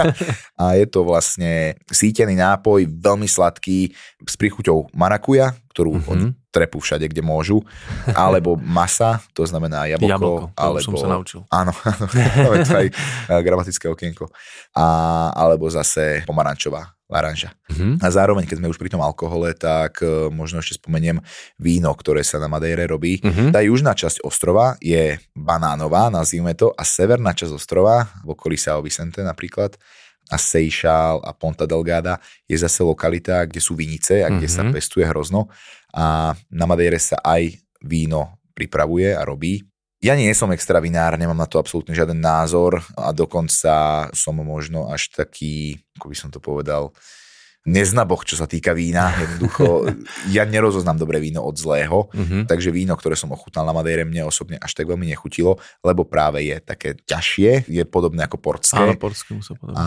a je to vlastne sítený nápoj, veľmi sladký, s príchuťou marakuja, ktorú Mhm. oni trepú všade, kde môžu, alebo masa, to znamená jablko, Jablko, to alebo... som sa naučil. Áno, áno, to je aj eh, gramatické okienko. A, alebo zase pomarančová laranža. Mhm. A zároveň, keď sme už pri tom alkohole, tak e, možno ešte spomeniem víno, ktoré sa na Madejre robí. Mhm. Tá južná časť ostrova je banánová, nazvime to, a severná časť ostrova, v okolí São Vicente napríklad, a Seychal a Ponta Delgada je zase lokalita, kde sú vinice a kde sa Mhm. pestuje hrozno. A na Madejre sa aj víno pripravuje a robí. Ja nie som extra vinár, nemám na to absolútne žiaden názor a dokonca som možno až taký, ako by som to povedal, neznaboch, čo sa týka vína. Jednoducho, ja nerozoznám dobré víno od zlého, Mhm. takže víno, ktoré som ochutnal na Madejre, mne osobne až tak veľmi nechutilo, lebo práve je také ťažšie, je podobné ako portské. Áno, portskému sa podobá. A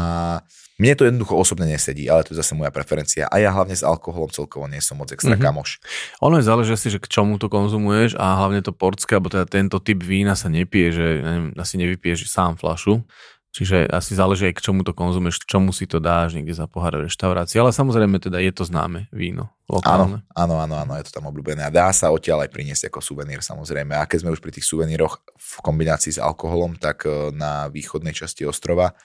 mne to jednoducho osobne nesedí, ale to je zase moja preferencia. A ja hlavne s alkoholom celkovo nie som moc extra Mhm. kamoš. Ono je záleží si, že k čomu to konzumuješ a hlavne to portské, alebo teda tento typ vína sa nepije, že neviem, asi nevypiješ sám flašu. Čiže asi záleží aj k čomu to konzumuješ, čomu si to dáš niekde za pohár v reštaurácii. Ale samozrejme teda je to známe víno. Lokálne. Áno, áno, áno, áno, je to tam obľúbené. A dá sa odtiaľ aj priniesť ako suvenír samozrejme. A keď sme už pri tých suveníroch v kombinácii s alkoholom, tak e, na východnej časti ostrova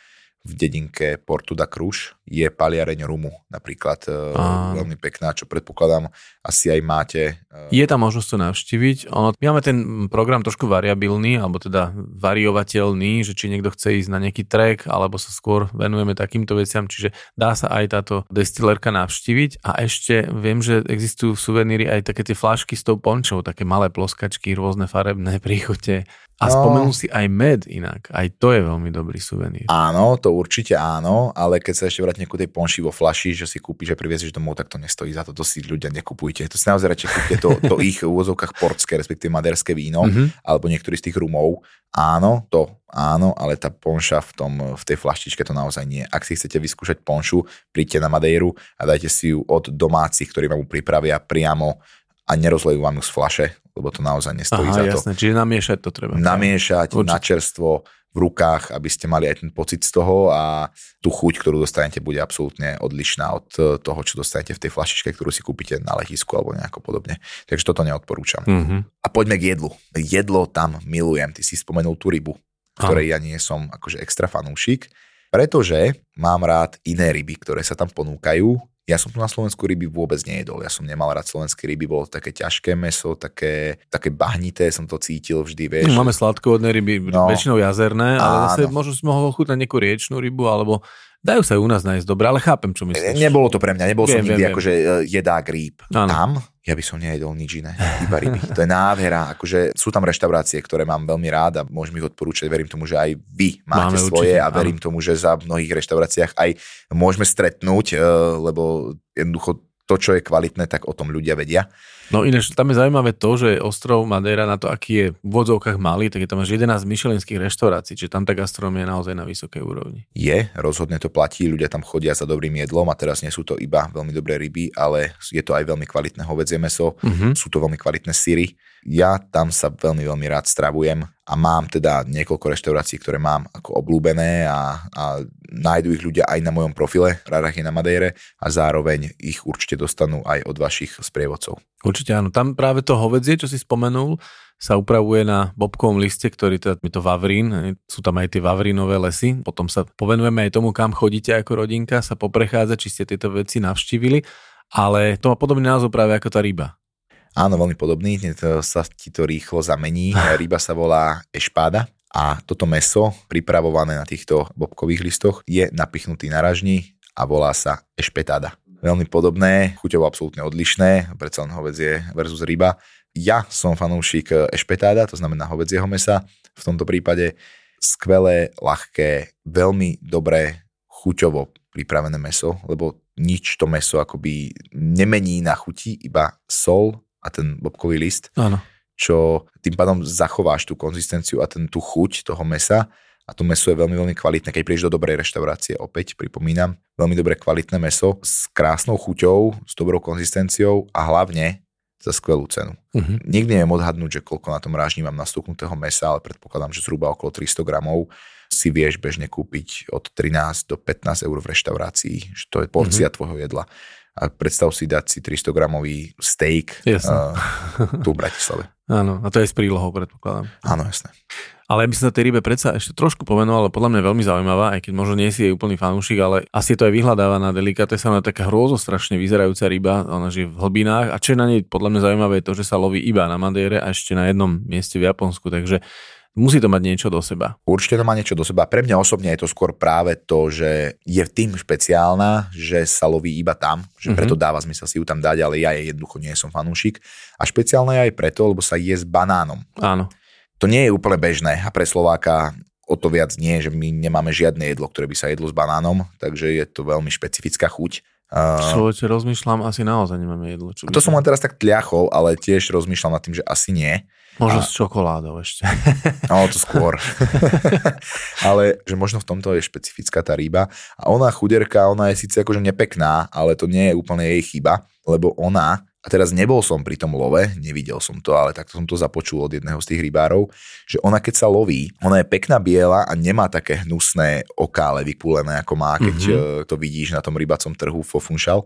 v dedinke Portu da Cruz je paliareň rumu napríklad e, Á. veľmi pekná, čo predpokladám asi aj máte. e, Je tam možnosť to navštíviť. Ono, my máme ten program trošku variabilný, alebo teda variovateľný, že či niekto chce ísť na nejaký trek, alebo sa skôr venujeme takýmto veciam, čiže dá sa aj táto destilerka navštíviť. A ešte viem, že existujú v suveníri aj také tie flašky s tou pončou, také malé ploskačky, rôzne farebné príchute. A No. spomenul si aj med inak. Aj to je veľmi dobrý suvenír. Áno, to určite áno, ale keď sa ešte vrátime ku tej ponši vo flaši, že si kúpiš a priviezeš domov, tak to nestojí za to, to si ľudia nekupujte. To si naozaj radšej kúpte to, to ich úvozovkách portské, respektíve maderské víno, Mhm. alebo niektorý z tých rumov. Áno, to áno, ale tá ponša v, tom, v tej flaštičke to naozaj nie. Ak si chcete vyskúšať ponšu, príďte na Madejru a dajte si ju od domácich, ktorí vám ju pripravia priamo a nerozlejú vám ju z flaše, lebo to naozaj nestojí za Aha, to jasné. Čiže namiešať to treba. namiešať Určite. na čerstvo v rukách, aby ste mali aj ten pocit z toho a tú chuť, ktorú dostanete, bude absolútne odlišná od eh, toho, čo dostanete v tej flašičke, ktorú si kúpite na letisku alebo nejako podobne. Takže toto neodporúčam. Mhm. A poďme k jedlu. Jedlo tam milujem. Ty si spomenul tú rybu, ktorej ja nie som akože extra fanúšik, pretože mám rád iné ryby, ktoré sa tam ponúkajú. Ja som tu na Slovensku ryby vôbec nejedol. Ja som nemal rád slovenské ryby, bolo také ťažké meso, také, také bahnité, som to cítil vždy, vieš. Máme sladkovodné ryby, No. väčšinou jazerné, ale zase Áno. možno si mohol ochutnať nejakú riečnú rybu, alebo dajú sa aj u nás nájsť dobre, ale chápem, čo myslíš. Nebolo to pre mňa, nebol som Viem, nikdy viem, akože e, jedák rýb. Áno. Tam ja by som nejedol nič iné, iba ryby. To je nádhera, akože sú tam reštaurácie, ktoré mám veľmi rád a môžem ich odporúčať. Verím tomu, že aj vy máte Máme svoje určite, a verím tomu, že za mnohých reštauráciách aj môžeme stretnúť, e, lebo jednoducho to, čo je kvalitné, tak o tom ľudia vedia. No ináč, tam je zaujímavé to, že ostrov Madeira na to, aký je v vodzovkách malý, tak je tam až 11 myšelinských reštaurácií, čiže tam tá gastronomia je naozaj na vysokej úrovni. Je, rozhodne to platí, ľudia tam chodia za dobrým jedlom a teraz nie sú to iba veľmi dobré ryby, ale je to aj veľmi kvalitné hovedzie meso, Mhm. sú to veľmi kvalitné syry. Ja tam sa veľmi, veľmi rád stravujem a mám teda niekoľko reštaurácií, ktoré mám ako obľúbené a, a nájdu ich ľudia aj na mojom profile Rarachy na Madejre a zároveň ich určite dostanú aj od vašich sprievodcov. Určite áno. Tam práve to hovedzie, čo si spomenul, sa upravuje na bobkovom liste, ktorý teda je to Vavrín, sú tam aj tie Vavrínové lesy, potom sa povenujeme aj tomu, kam chodíte ako rodinka, sa poprechádzať, či ste tieto veci navštívili, ale to má podobný názov práve ako tá ryba. Áno, veľmi podobný, to sa ti to rýchlo zamení. Ryba sa volá ešpáda a toto meso, pripravované na týchto bobkových listoch, je napichnutý na ražni a volá sa ešpetáda. Veľmi podobné, chuťovo absolútne odlišné, predsa len hovedzie versus ryba. Ja som fanúšik ešpetáda, to znamená hovedzieho mesa. V tomto prípade skvelé, ľahké, veľmi dobré, chuťovo pripravené meso, lebo nič to meso akoby nemení na chuti, iba sol a ten bobkový list, Áno. čo tým pádom zachováš tú konzistenciu a ten, tú chuť toho mesa a to meso je veľmi, veľmi kvalitné. Keď prídeš do dobrej reštaurácie, opäť pripomínam, veľmi dobré kvalitné meso s krásnou chuťou, s dobrou konzistenciou a hlavne za skvelú cenu. Mhm. Nikdy neviem odhadnúť, že koľko na tom rážni mám nastúknutého mesa, ale predpokladám, že zhruba okolo 300 gramov si vieš bežne kúpiť od 13 do 15 eur v reštaurácii, že to je porcia mm-hmm. tvojho jedla. A predstav si dať si 300 gramový steak uh, tu v Bratislave. Áno, a to je s prílohou, predpokladám. Áno, jasné. Ale ja by som sa tej rybe predsa ešte trošku pomenoval, ale podľa mňa veľmi zaujímavá, aj keď možno nie si jej úplný fanúšik, ale asi je to aj vyhľadávaná delikatesa, ona je taká hrôzostrašne vyzerajúca ryba, ona žije v hlbinách a čo je na nej podľa mňa zaujímavé je to, že sa loví iba na Madeire a ešte na jednom mieste v Japonsku, takže musí to mať niečo do seba. Určite to má niečo do seba. Pre mňa osobne je to skôr práve to, že je tým špeciálna, že sa loví iba tam, že preto Mhm. dáva zmysel si ju tam dať, ale ja jej jednoducho nie som fanúšik. A špeciálna je aj preto, lebo sa je s banánom. Áno. To nie je úplne bežné a pre Slováka o to viac nie, že my nemáme žiadne jedlo, ktoré by sa jedlo s banánom, takže je to veľmi špecifická chuť Človeče, rozmýšľam, asi naozaj nemáme jedlo. Čo to som len teraz tak tliachol, ale tiež rozmýšľam nad tým, že asi nie. Možno a... s čokoládou ešte. No, to skôr. ale že možno v tomto je špecifická tá ryba. A ona chuderka, ona je síce akože nepekná, ale to nie je úplne jej chyba, lebo ona a teraz nebol som pri tom love, nevidel som to, ale takto som to započul od jedného z tých rybárov, že ona keď sa loví, ona je pekná biela a nemá také hnusné okále vypúlené, ako má, keď mm-hmm. to vidíš na tom rybacom trhu fofunšal.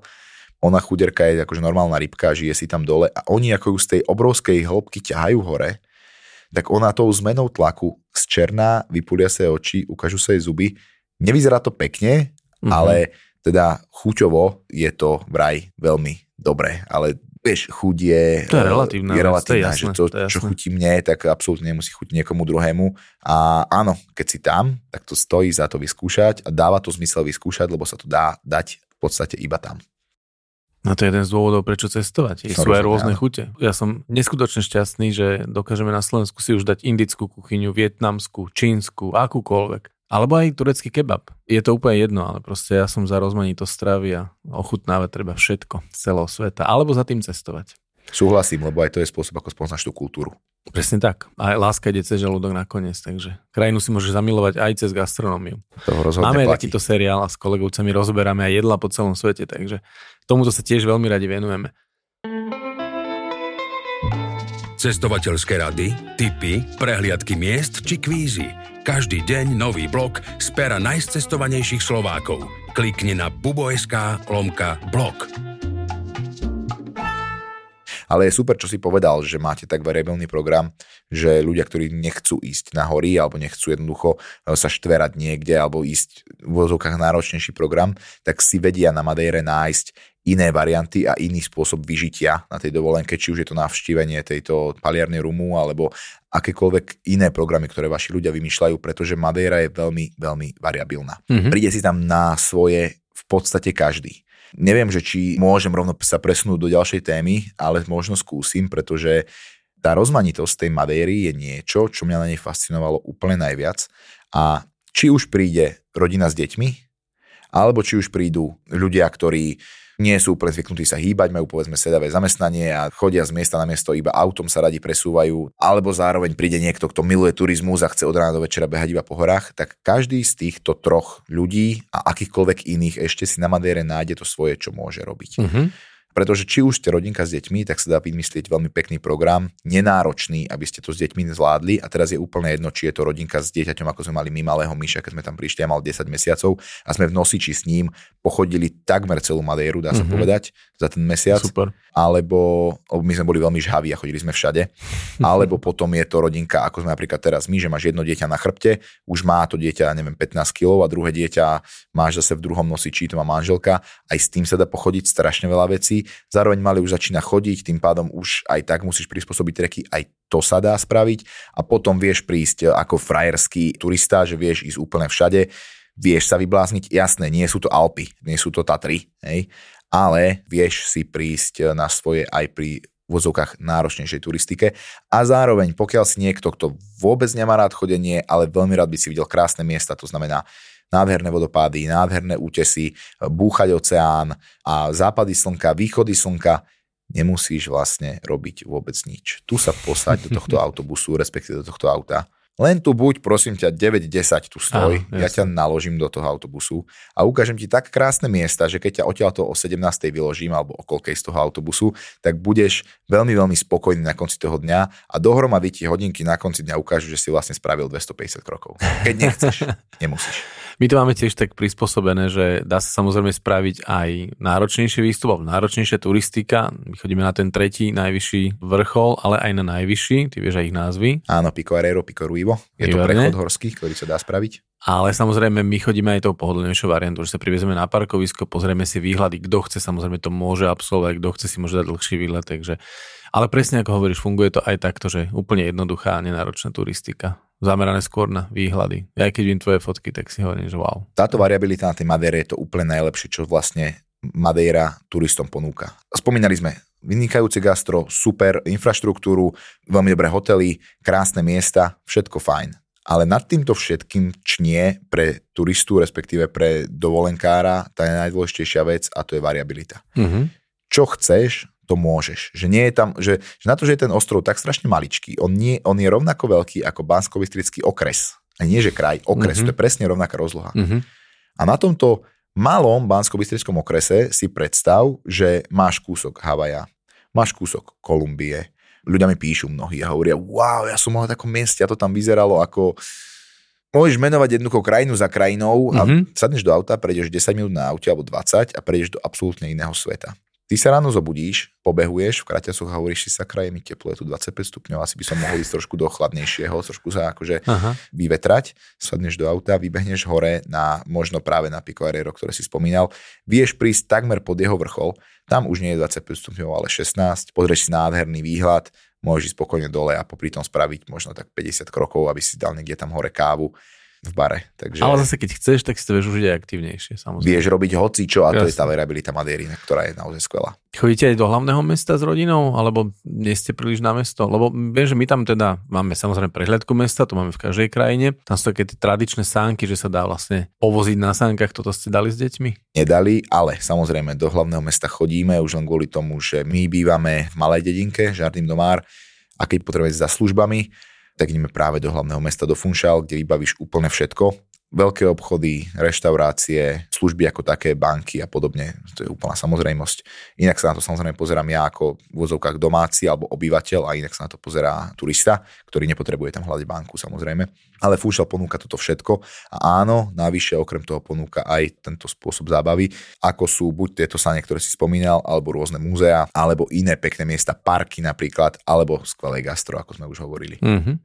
Ona chuderka je akože normálna rybka, žije si tam dole a oni ako ju z tej obrovskej hĺbky ťahajú hore, tak ona tou zmenou tlaku z černá, vypulia sa jej oči, ukážu sa jej zuby. Nevyzerá to pekne, mm-hmm. ale teda chuťovo je to vraj veľmi dobré, ale vieš, chuť je, to je relatívna, je relatívna to je jasné, že to, to je čo chutí mne, tak absolútne nemusí chutiť niekomu druhému. A áno, keď si tam, tak to stojí za to vyskúšať a dáva to zmysel vyskúšať, lebo sa to dá dať v podstate iba tam. No to je jeden z dôvodov, prečo cestovať. Sú aj rôzne áno. chute. Ja som neskutočne šťastný, že dokážeme na Slovensku si už dať indickú kuchyňu, vietnamskú, čínsku, akúkoľvek. Alebo aj turecký kebab. Je to úplne jedno, ale proste ja som za rozmanitosť stravy a ochutnávať treba všetko z celého sveta. Alebo za tým cestovať. Súhlasím, lebo aj to je spôsob, ako spoznáš tú kultúru. Presne tak. A láska ide cez žalúdok nakoniec, takže krajinu si môžeš zamilovať aj cez gastronómiu. Máme platí. takýto seriál a s kolegovcami rozoberáme aj jedla po celom svete, takže tomuto sa tiež veľmi radi venujeme. Cestovateľské rady, tipy, prehliadky miest či kvízy – každý deň nový blog z pera najcestovanejších Slovákov. Klikni na bubo.sk lomka blog. Ale je super, čo si povedal, že máte tak variabilný program, že ľudia, ktorí nechcú ísť na hory alebo nechcú jednoducho e, sa štverať niekde alebo ísť v vozovkách náročnejší program, tak si vedia na Madeire nájsť iné varianty a iný spôsob vyžitia na tej dovolenke, či už je to navštívenie tejto paliarnej rumu alebo akékoľvek iné programy, ktoré vaši ľudia vymýšľajú, pretože Madeira je veľmi, veľmi variabilná. Mm-hmm. Príde si tam na svoje v podstate každý. Neviem, že či môžem rovno sa presunúť do ďalšej témy, ale možno skúsim, pretože tá rozmanitosť tej Madeiry je niečo, čo mňa na nej fascinovalo úplne najviac. A či už príde rodina s deťmi, alebo či už prídu ľudia, ktorí nie sú úplne zvyknutí sa hýbať, majú povedzme sedavé zamestnanie a chodia z miesta na miesto iba autom sa radi presúvajú, alebo zároveň príde niekto, kto miluje turizmus a chce od rána do večera behať iba po horách, tak každý z týchto troch ľudí a akýchkoľvek iných ešte si na Madére nájde to svoje, čo môže robiť. Mm-hmm. Pretože či už ste rodinka s deťmi, tak sa dá vymyslieť veľmi pekný program, nenáročný, aby ste to s deťmi zvládli. A teraz je úplne jedno, či je to rodinka s dieťaťom, ako sme mali my malého myša, keď sme tam prišli a mal 10 mesiacov a sme v nosiči s ním pochodili takmer celú Madeiru, dá sa mm-hmm. povedať, za ten mesiac. Super. Alebo, my sme boli veľmi žhaví a chodili sme všade. Alebo potom je to rodinka, ako sme napríklad teraz my, že máš jedno dieťa na chrbte, už má to dieťa, neviem, 15 kg a druhé dieťa máš zase v druhom nosiči, to má manželka. Aj s tým sa dá pochodiť strašne veľa vecí zároveň mali už začína chodiť, tým pádom už aj tak musíš prispôsobiť treky, aj to sa dá spraviť a potom vieš prísť ako frajerský turista, že vieš ísť úplne všade, vieš sa vyblázniť, jasné, nie sú to Alpy, nie sú to Tatry, hej, ale vieš si prísť na svoje aj pri vozovkách náročnejšej turistike a zároveň pokiaľ si niekto, kto vôbec nemá rád chodenie, ale veľmi rád by si videl krásne miesta, to znamená nádherné vodopády, nádherné útesy, búchať oceán a západy slnka, východy slnka, nemusíš vlastne robiť vôbec nič. Tu sa posaď do tohto autobusu, respektíve do tohto auta len tu buď, prosím ťa, 9-10 tu stoj, Áno, ja ťa naložím do toho autobusu a ukážem ti tak krásne miesta, že keď ťa odtiaľto o 17. vyložím alebo o koľkej z toho autobusu, tak budeš veľmi, veľmi spokojný na konci toho dňa a dohromady ti hodinky na konci dňa ukážu, že si vlastne spravil 250 krokov. Keď nechceš, nemusíš. My to máme tiež tak prispôsobené, že dá sa samozrejme spraviť aj náročnejší výstup, alebo náročnejšia turistika. My chodíme na ten tretí najvyšší vrchol, ale aj na najvyšší, ty vieš aj ich názvy. Áno, Pico Arero, Pico Ruivo. Je Výborné. to prechod horský, ktorý sa dá spraviť. Ale samozrejme, my chodíme aj tou pohodlnejšou variantou, že sa privezeme na parkovisko, pozrieme si výhľady, kto chce, samozrejme to môže absolvovať, kto chce si môže dať dlhší výlet, takže... Ale presne ako hovoríš, funguje to aj takto, že úplne jednoduchá a nenáročná turistika zamerané skôr na výhľady. Ja keď vidím tvoje fotky, tak si hovorím, že wow. Táto variabilita na tej Madeire je to úplne najlepšie, čo vlastne Madeira turistom ponúka. Spomínali sme vynikajúce gastro, super infraštruktúru, veľmi dobré hotely, krásne miesta, všetko fajn. Ale nad týmto všetkým čnie pre turistu, respektíve pre dovolenkára, tá je najdôležitejšia vec a to je variabilita. Mhm. Čo chceš, to môžeš. Že nie je tam, že, že na to, že je ten ostrov tak strašne maličký, on, nie, on je rovnako veľký ako bansko okres. A nie, že kraj, okres, Mhm. to je presne rovnaká rozloha. Mhm. A na tomto malom bansko okrese si predstav, že máš kúsok Havaja, máš kúsok Kolumbie. Ľudia mi píšu mnohí a hovoria, wow, ja som mal na takom mieste a to tam vyzeralo ako... Môžeš menovať jednoducho krajinu za krajinou a Mhm. sadneš do auta, prejdeš 10 minút na aute alebo 20 a prejdeš do absolútne iného sveta. Ty sa ráno zobudíš, pobehuješ v kraťasoch a hovoríš si sa kraje mi teplo, je tu 25 stupňov, asi by som mohol ísť trošku do chladnejšieho, trošku sa akože Aha. vyvetrať, sadneš do auta, vybehneš hore na možno práve na Pico Arero, ktoré si spomínal, vieš prísť takmer pod jeho vrchol, tam už nie je 25 stupňov, ale 16, pozrieš si nádherný výhľad, môžeš ísť spokojne dole a popri tom spraviť možno tak 50 krokov, aby si dal niekde tam hore kávu v bare. Takže Ale zase keď chceš, tak si to vieš užiť aj aktívnejšie, samozrejme. vieš robiť hoci čo a to je Jasne. tá variabilita Madeiry, ktorá je naozaj skvelá. Chodíte aj do hlavného mesta s rodinou, alebo nie ste príliš na mesto? Lebo viem, že my tam teda máme samozrejme prehľadku mesta, to máme v každej krajine. Tam sú také tie tradičné sánky, že sa dá vlastne povoziť na sánkach, toto ste dali s deťmi? Nedali, ale samozrejme do hlavného mesta chodíme už len kvôli tomu, že my bývame v malej dedinke, Žardým Domár a keď potrebujeme ísť za službami, tak ideme práve do hlavného mesta do Funchal, kde vybavíš úplne všetko. Veľké obchody, reštaurácie, služby ako také, banky a podobne. To je úplná samozrejmosť. Inak sa na to samozrejme pozerám ja ako v vozovkách domáci alebo obyvateľ a inak sa na to pozerá turista, ktorý nepotrebuje tam hľadať banku samozrejme. Ale Funchal ponúka toto všetko a áno, navyše okrem toho ponúka aj tento spôsob zábavy, ako sú buď tieto sane, ktoré si spomínal, alebo rôzne múzea, alebo iné pekné miesta, parky napríklad, alebo skvelé gastro, ako sme už hovorili. Mhm.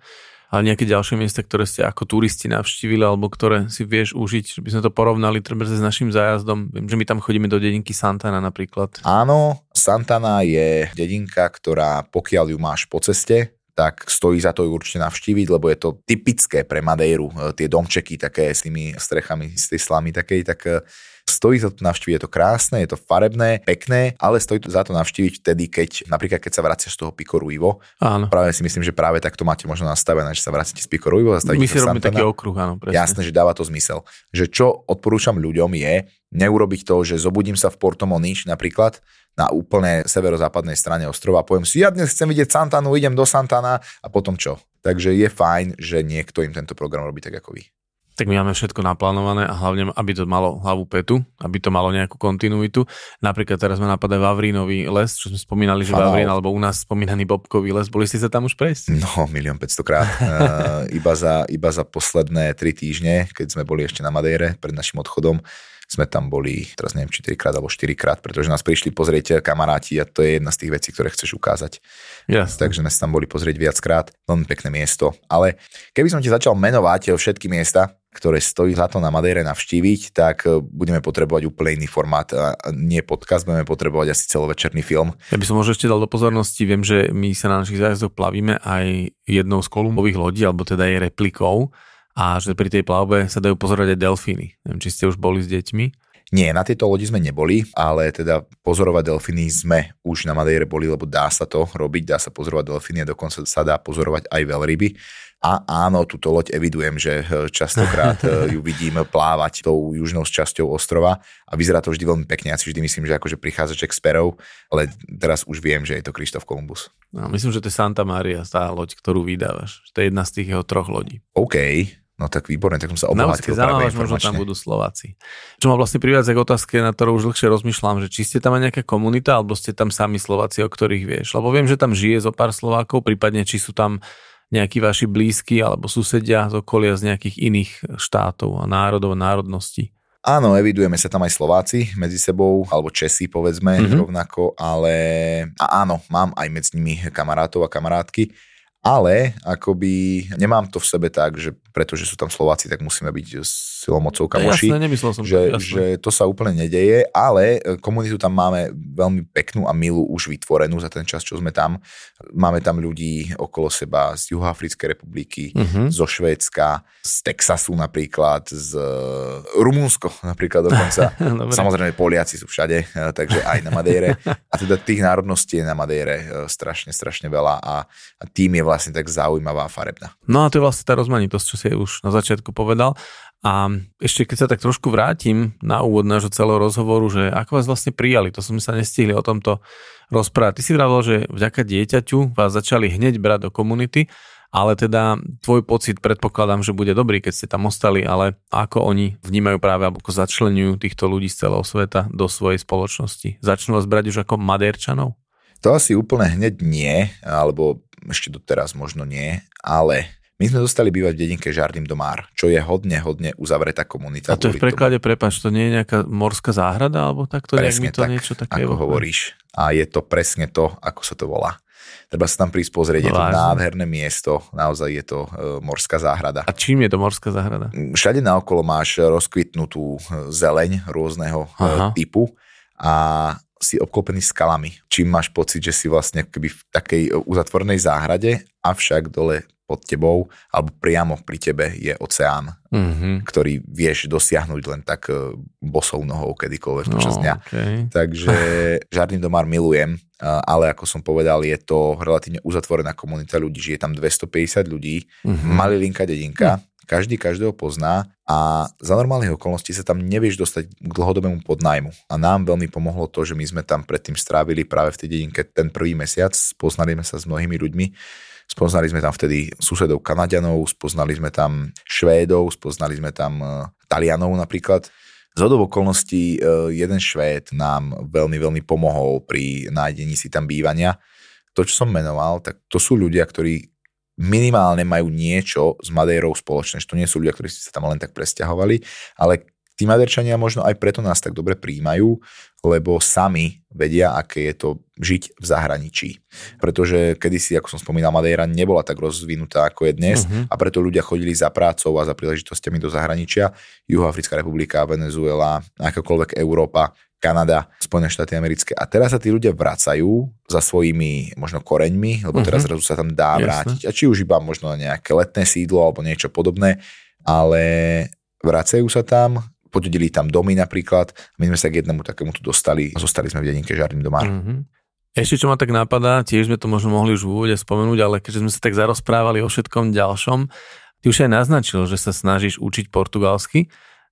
Ale nejaké ďalšie miesta, ktoré ste ako turisti navštívili, alebo ktoré si vieš užiť, že by sme to porovnali treba s našim zájazdom. Viem, že my tam chodíme do dedinky Santana napríklad. Áno, Santana je dedinka, ktorá pokiaľ ju máš po ceste, tak stojí za to ju určite navštíviť, lebo je to typické pre Madeiru. E, Tie domčeky také s tými strechami, z tej slamy takej, tak stojí za to navštíviť, je to krásne, je to farebné, pekné, ale stojí to za to navštíviť vtedy, keď napríklad keď sa vraciaš z toho Pico Ruivo. Áno. Práve si myslím, že práve takto máte možno nastavené, že sa vracíte z Ruivo, zastavíte My si robíme taký okruh, áno, presne. Jasné, že dáva to zmysel. Že čo odporúčam ľuďom je neurobiť to, že zobudím sa v Porto Monič napríklad na úplne severozápadnej strane ostrova a poviem si, ja dnes chcem vidieť Santanu, idem do Santana a potom čo. Takže je fajn, že niekto im tento program robí tak ako vy. Tak my máme všetko naplánované a hlavne, aby to malo hlavu petu, aby to malo nejakú kontinuitu. Napríklad teraz ma napadá Vavrínový les, čo sme spomínali, že. Vavrín, alebo u nás spomínaný Bobkový les. Boli ste sa tam už prejsť? No, milión 500 krát. Uh, iba, za, iba za posledné tri týždne, keď sme boli ešte na Madejre pred našim odchodom, sme tam boli, teraz neviem, či 3 krát alebo 4 krát, pretože nás prišli pozrieť kamaráti a to je jedna z tých vecí, ktoré chceš ukázať. Jasne. takže sme sa tam boli pozrieť viackrát. Veľmi pekné miesto. Ale keby som ti začal menovať všetky miesta, ktoré stojí za to na Madejre navštíviť, tak e, budeme potrebovať úplne iný formát. A nie podcast, budeme potrebovať asi celovečerný film. Ja by som možno ešte dal do pozornosti, viem, že my sa na našich zájazdoch plavíme aj jednou z kolumbových lodí, alebo teda jej replikou a že pri tej plavbe sa dajú pozorovať aj delfíny. Neviem, či ste už boli s deťmi. Nie, na tejto lodi sme neboli, ale teda pozorovať delfíny sme už na Madejre boli, lebo dá sa to robiť, dá sa pozorovať delfíny a dokonca sa dá pozorovať aj veľryby. A áno, túto loď evidujem, že eh, častokrát eh, ju vidím plávať tou južnou časťou ostrova a vyzerá to vždy veľmi pekne. Ja si vždy myslím, že akože prichádza Jack Sparrow, ale teraz už viem, že je to Krištof Kolumbus. No, myslím, že to je Santa Maria, tá loď, ktorú vydávaš. To je jedna z tých jeho troch lodí. OK, no tak výborne, tak som sa obohatil. zamávaš, možno tam budú Slováci. Čo ma vlastne privádza k otázke, na ktorú už dlhšie rozmýšľam, že či ste tam aj nejaká komunita, alebo ste tam sami Slováci, o ktorých vieš. Lebo viem, že tam žije zo pár Slovákov, prípadne či sú tam nejakí vaši blízki alebo susedia z okolia z nejakých iných štátov a národov národností. Áno, evidujeme sa tam aj Slováci medzi sebou, alebo Česi povedzme Mhm. mm-hmm. rovnako, ale a áno, mám aj medzi nimi kamarátov a kamarátky, ale akoby nemám to v sebe tak, že pretože sú tam Slováci, tak musíme byť silou mocou kamoši. Jasné, nemyslel som že, to. Jasné. že to sa úplne nedeje, ale e, komunitu tam máme veľmi peknú a milú už vytvorenú za ten čas, čo sme tam. Máme tam ľudí okolo seba z Juhoafrickej republiky, Mhm. zo Švédska, z Texasu napríklad, z Rumúnsko napríklad dokonca. Samozrejme Poliaci sú všade, e, takže aj na Madejre. A teda tých národností je na Madejre e, strašne, strašne veľa a, a tým je vlastne tak zaujímavá a farebná. No a to je vlastne tá rozmanitosť, čo si už na začiatku povedal. A ešte keď sa tak trošku vrátim na úvod nášho celého rozhovoru, že ako vás vlastne prijali, to sme sa nestihli o tomto rozprávať. Ty si vravel, že vďaka dieťaťu vás začali hneď brať do komunity, ale teda tvoj pocit predpokladám, že bude dobrý, keď ste tam ostali, ale ako oni vnímajú práve, alebo ako začlenujú týchto ľudí z celého sveta do svojej spoločnosti? Začnú vás brať už ako madérčanov? To asi úplne hneď nie, alebo ešte doteraz možno nie, ale my sme dostali bývať v dedinke Žardým Domár, čo je hodne, hodne uzavretá komunita. A to je v preklade, prepač, to nie je nejaká morská záhrada, alebo takto? Presne to tak, niečo také ako hovoríš. A je to presne to, ako sa to volá. Treba sa tam prísť pozrieť, je to nádherné miesto, naozaj je to e, morská záhrada. A čím je to morská záhrada? Všade naokolo máš rozkvitnutú e, zeleň rôzneho e, Aha. typu a si obklopený skalami. Čím máš pocit, že si vlastne keby v takej uzatvornej záhrade, avšak dole pod tebou alebo priamo pri tebe je oceán, mm-hmm. ktorý vieš dosiahnuť len tak e, bosou nohou kedykoľvek počas no, dňa. Okay. Takže Žardín domár milujem, e, ale ako som povedal, je to relatívne uzatvorená komunita ľudí, žije tam 250 ľudí, mm-hmm. malilinká dedinka, mm. každý každého pozná a za normálnych okolností sa tam nevieš dostať k dlhodobému podnajmu. A nám veľmi pomohlo to, že my sme tam predtým strávili práve v tej dedinke ten prvý mesiac, poznali sme sa s mnohými ľuďmi, Spoznali sme tam vtedy susedov Kanadianov, spoznali sme tam Švédov, spoznali sme tam e, Talianov napríklad. Z okolností e, jeden Švéd nám veľmi, veľmi pomohol pri nájdení si tam bývania. To, čo som menoval, tak to sú ľudia, ktorí minimálne majú niečo s Madejrou spoločné. To nie sú ľudia, ktorí sa tam len tak presťahovali, ale tí Maderčania možno aj preto nás tak dobre príjmajú, lebo sami vedia, aké je to žiť v zahraničí. Pretože kedysi, ako som spomínal, Madeira nebola tak rozvinutá, ako je dnes uh-huh. a preto ľudia chodili za prácou a za príležitostiami do zahraničia. Juhoafrická republika, Venezuela, akákoľvek Európa, Kanada, Spojené štáty americké. A teraz sa tí ľudia vracajú za svojimi možno koreňmi, lebo teraz uh-huh. sa tam dá Jasne. vrátiť. A či už iba možno nejaké letné sídlo alebo niečo podobné, ale vracajú sa tam, podedili tam domy napríklad. My sme sa k jednému takému tu dostali zostali sme v dedinke Žarný doma. Mm-hmm. Ešte čo ma tak napadá, tiež sme to možno mohli už v úvode spomenúť, ale keďže sme sa tak zarozprávali o všetkom ďalšom, ty už aj naznačil, že sa snažíš učiť portugalsky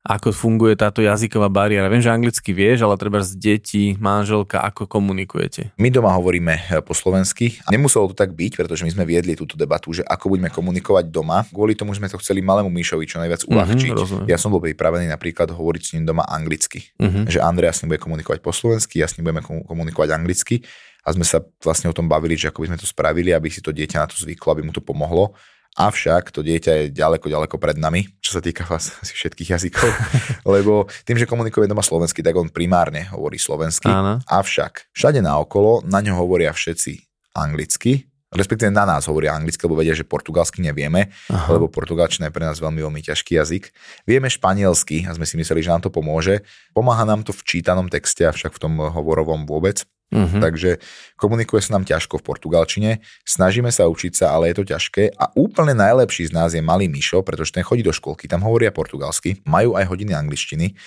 ako funguje táto jazyková bariéra. Viem, že anglicky vieš, ale treba z detí, manželka, ako komunikujete? My doma hovoríme eh, po slovensky. Nemuselo to tak byť, pretože my sme viedli túto debatu, že ako budeme komunikovať doma. Kvôli tomu sme to chceli malému Míšovi čo najviac mhm, uľahčiť. Mm-hmm, ja som bol pripravený napríklad hovoriť s ním doma anglicky. Mm-hmm. Že Andrea s ním bude komunikovať po slovensky, ja s ním budeme komunikovať anglicky a sme sa vlastne o tom bavili, že ako by sme to spravili, aby si to dieťa na to zvyklo, aby mu to pomohlo. Avšak to dieťa je ďaleko, ďaleko pred nami, čo sa týka vás asi všetkých jazykov, lebo tým, že komunikuje doma slovensky, tak on primárne hovorí slovensky. Áno. Avšak všade naokolo na ňo hovoria všetci anglicky, respektíve na nás hovoria anglicky, lebo vedia, že portugalsky nevieme, Aha. lebo portugalčina je pre nás veľmi, veľmi ťažký jazyk. Vieme španielsky a sme si mysleli, že nám to pomôže. Pomáha nám to v čítanom texte, avšak v tom hovorovom vôbec. Uh-huh. Takže komunikuje sa nám ťažko v portugalčine, snažíme sa učiť sa, ale je to ťažké a úplne najlepší z nás je malý Mišo, pretože ten chodí do školky, tam hovoria portugalsky, majú aj hodiny angličtiny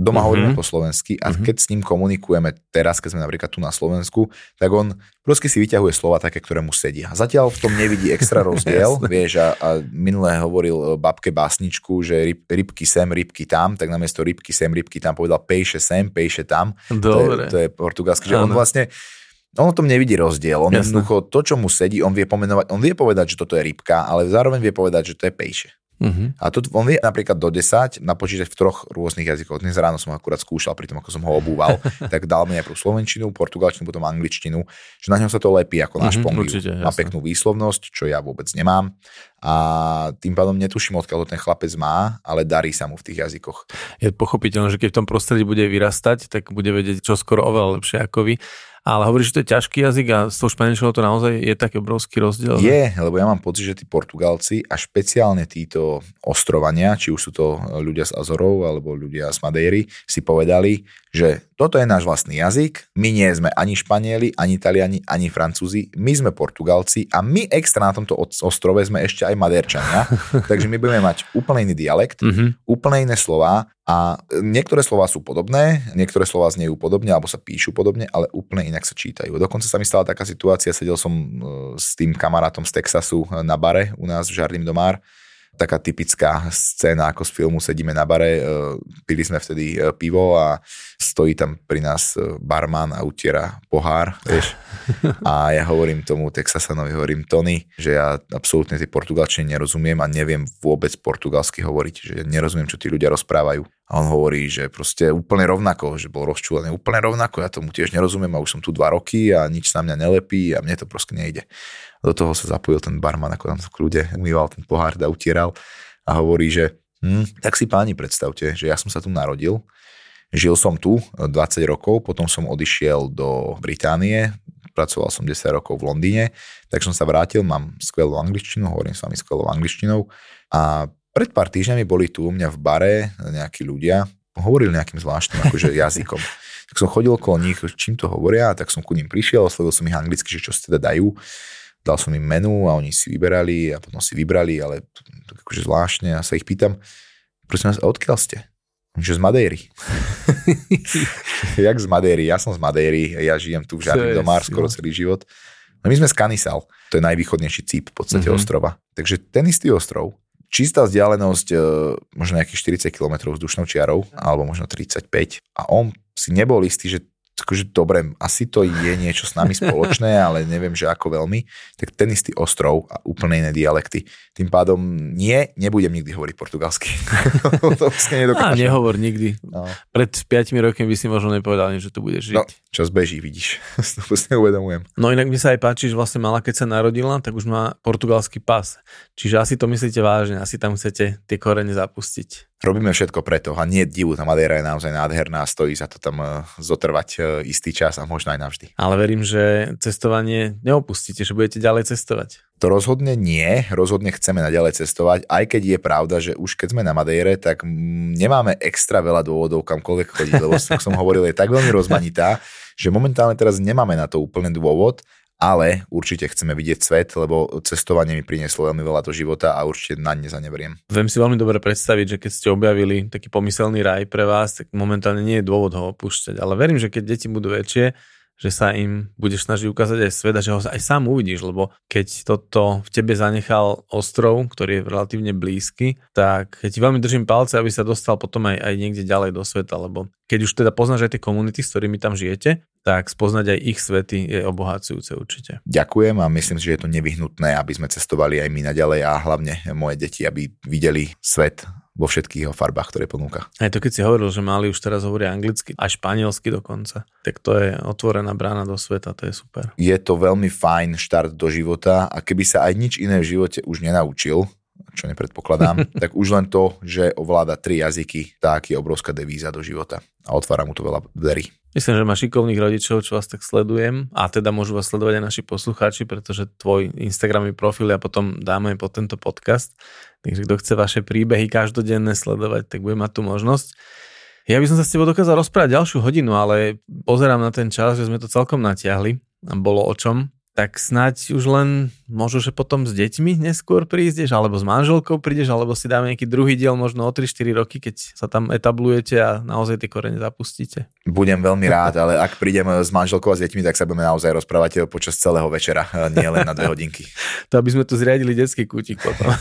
Doma uh-huh. hovoríme po slovensky a uh-huh. keď s ním komunikujeme teraz, keď sme napríklad tu na Slovensku, tak on proste si vyťahuje slova také, ktoré mu sedia. Zatiaľ v tom nevidí extra rozdiel, vieš, a, a minulé hovoril e, babke básničku, že ryb, rybky sem, rybky tam, tak namiesto rybky sem, rybky tam povedal pejše sem, pejše tam. Dobre. To je, to je portugalské, že on vlastne on o tom nevidí rozdiel. On jednoducho to, čo mu sedí, on vie pomenovať, on vie povedať, že toto je rybka, ale zároveň vie povedať, že to je pejše. Uh-huh. A tu on vie napríklad do 10 napočítať v troch rôznych jazykoch. Dnes ráno som ho akurát skúšal pri tom, ako som ho obúval, tak dal mi najprv slovenčinu, portugalčinu, potom angličtinu, že na ňom sa to lepí ako náš uh-huh, pongliu. Má peknú výslovnosť, čo ja vôbec nemám. A tým pádom netuším, odkiaľ to ten chlapec má, ale darí sa mu v tých jazykoch. Je pochopiteľné, že keď v tom prostredí bude vyrastať, tak bude vedieť čo skoro oveľa lepšie ako vy ale hovoríš, že to je ťažký jazyk a s tou španielčinou to naozaj je taký obrovský rozdiel. Je, lebo ja mám pocit, že tí Portugalci a špeciálne títo ostrovania, či už sú to ľudia z Azorov alebo ľudia z Madeiry, si povedali, že toto je náš vlastný jazyk, my nie sme ani Španieli, ani Italiani, ani Francúzi, my sme Portugalci a my extra na tomto ostrove sme ešte aj Maderčania, takže my budeme mať úplne iný dialekt, Mhm. úplne iné slova a niektoré slova sú podobné, niektoré slova znejú podobne alebo sa píšu podobne, ale úplne inak sa čítajú. Dokonca sa mi stala taká situácia, sedel som e, s tým kamarátom z Texasu e, na bare u nás v Žardim Domár taká typická scéna ako z filmu, sedíme na bare, e, pili sme vtedy e, pivo a stojí tam pri nás e, barman a utiera pohár, vieš. A ja hovorím tomu Texasanovi, hovorím Tony, že ja absolútne tej portugalčine nerozumiem a neviem vôbec portugalsky hovoriť, že ja nerozumiem, čo tí ľudia rozprávajú. A on hovorí, že proste úplne rovnako, že bol rozčúlený úplne rovnako, ja tomu tiež nerozumiem a už som tu dva roky a nič na mňa nelepí a mne to proste nejde. Do toho sa zapojil ten barman, ako tam v kľude umýval ten pohár a utieral a hovorí, že hm, tak si páni predstavte, že ja som sa tu narodil, žil som tu 20 rokov, potom som odišiel do Británie, pracoval som 10 rokov v Londýne, tak som sa vrátil, mám skvelú angličtinu, hovorím s vami skvelou angličtinou a pred pár týždňami boli tu u mňa v bare nejakí ľudia, hovorili nejakým zvláštnym akože jazykom. Tak som chodil okolo nich, čím to hovoria, tak som ku ním prišiel, oslovil som ich anglicky, že čo si teda dajú dal som im menu a oni si vyberali a potom si vybrali, ale tak akože zvláštne a sa ich pýtam, prosím vás, a odkiaľ ste? Že z Madéry. Jak z Madéry? Ja som z Madéry, ja žijem tu v Žarný domár skoro celý život. No my sme z Kanisal, to je najvýchodnejší cíp v podstate mm-hmm. ostrova. Takže ten istý ostrov, čistá vzdialenosť e, možno nejakých 40 km vzdušnou čiarou, alebo možno 35 a on si nebol istý, že akože dobre, asi to je niečo s nami spoločné, ale neviem, že ako veľmi, tak ten istý ostrov a úplne iné dialekty. Tým pádom nie, nebudem nikdy hovoriť portugalsky. to vlastne A nehovor nikdy. No. Pred 5 rokmi by si možno nepovedal, že tu budeš žiť. No, čas beží, vidíš. to vlastne uvedomujem. No inak mi sa aj páči, že vlastne mala, keď sa narodila, tak už má portugalský pas. Čiže asi to myslíte vážne, asi tam chcete tie korene zapustiť robíme všetko preto a nie divu, tá Madeira je naozaj nádherná, stojí za to tam e, zotrvať e, istý čas a možno aj navždy. Ale verím, že cestovanie neopustíte, že budete ďalej cestovať. To rozhodne nie, rozhodne chceme naďalej cestovať, aj keď je pravda, že už keď sme na Madeire, tak nemáme extra veľa dôvodov kamkoľvek chodiť, lebo som hovoril, je tak veľmi rozmanitá, že momentálne teraz nemáme na to úplne dôvod, ale určite chceme vidieť svet, lebo cestovanie mi prinieslo veľmi veľa do života a určite na ne zaneberiem. Viem si veľmi dobre predstaviť, že keď ste objavili taký pomyselný raj pre vás, tak momentálne nie je dôvod ho opúšťať, ale verím, že keď deti budú väčšie, že sa im budeš snažiť ukázať aj svet že ho aj sám uvidíš, lebo keď toto v tebe zanechal ostrov, ktorý je relatívne blízky, tak keď ti veľmi držím palce, aby sa dostal potom aj, aj niekde ďalej do sveta, lebo keď už teda poznáš aj tie komunity, s ktorými tam žijete, tak spoznať aj ich svety je obohacujúce určite. Ďakujem a myslím si, že je to nevyhnutné, aby sme cestovali aj my naďalej a hlavne moje deti, aby videli svet vo všetkých jeho farbách, ktoré ponúka. Aj to, keď si hovoril, že mali už teraz hovoria anglicky, a španielsky dokonca, tak to je otvorená brána do sveta, to je super. Je to veľmi fajn štart do života a keby sa aj nič iné v živote už nenaučil, čo nepredpokladám, tak už len to, že ovláda tri jazyky, tak je obrovská devíza do života a otvára mu to veľa dverí. Myslím, že má šikovných rodičov, čo vás tak sledujem a teda môžu vás sledovať aj naši poslucháči, pretože tvoj Instagramový profil ja potom dáme po tento podcast. Takže kto chce vaše príbehy každodenné sledovať, tak bude mať tú možnosť. Ja by som sa s tebou dokázal rozprávať ďalšiu hodinu, ale pozerám na ten čas, že sme to celkom natiahli bolo o čom tak snáď už len možno, že potom s deťmi neskôr prídeš, alebo s manželkou prídeš, alebo si dáme nejaký druhý diel možno o 3-4 roky, keď sa tam etablujete a naozaj tie korene zapustíte. Budem veľmi rád, ale ak prídem s manželkou a s deťmi, tak sa budeme naozaj rozprávať počas celého večera, nie len na dve hodinky. to aby sme tu zriadili detský kútik potom.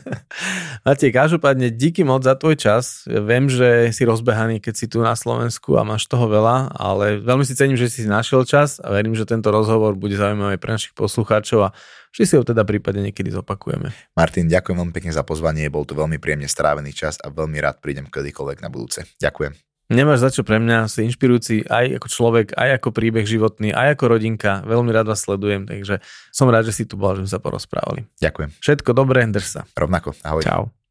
Matie, každopádne díky moc za tvoj čas. Viem, že si rozbehaný, keď si tu na Slovensku a máš toho veľa, ale veľmi si cením, že si našiel čas a verím, že tento rozhovor bude zaujímavé pre našich poslucháčov a že si ho teda prípadne niekedy zopakujeme. Martin, ďakujem veľmi pekne za pozvanie, bol to veľmi príjemne strávený čas a veľmi rád prídem kedykoľvek na budúce. Ďakujem. Nemáš za čo pre mňa, si inšpirujúci aj ako človek, aj ako príbeh životný, aj ako rodinka. Veľmi rád vás sledujem, takže som rád, že si tu bol, že sme sa porozprávali. Ďakujem. Všetko dobré, drž sa. Rovnako, ahoj. Čau.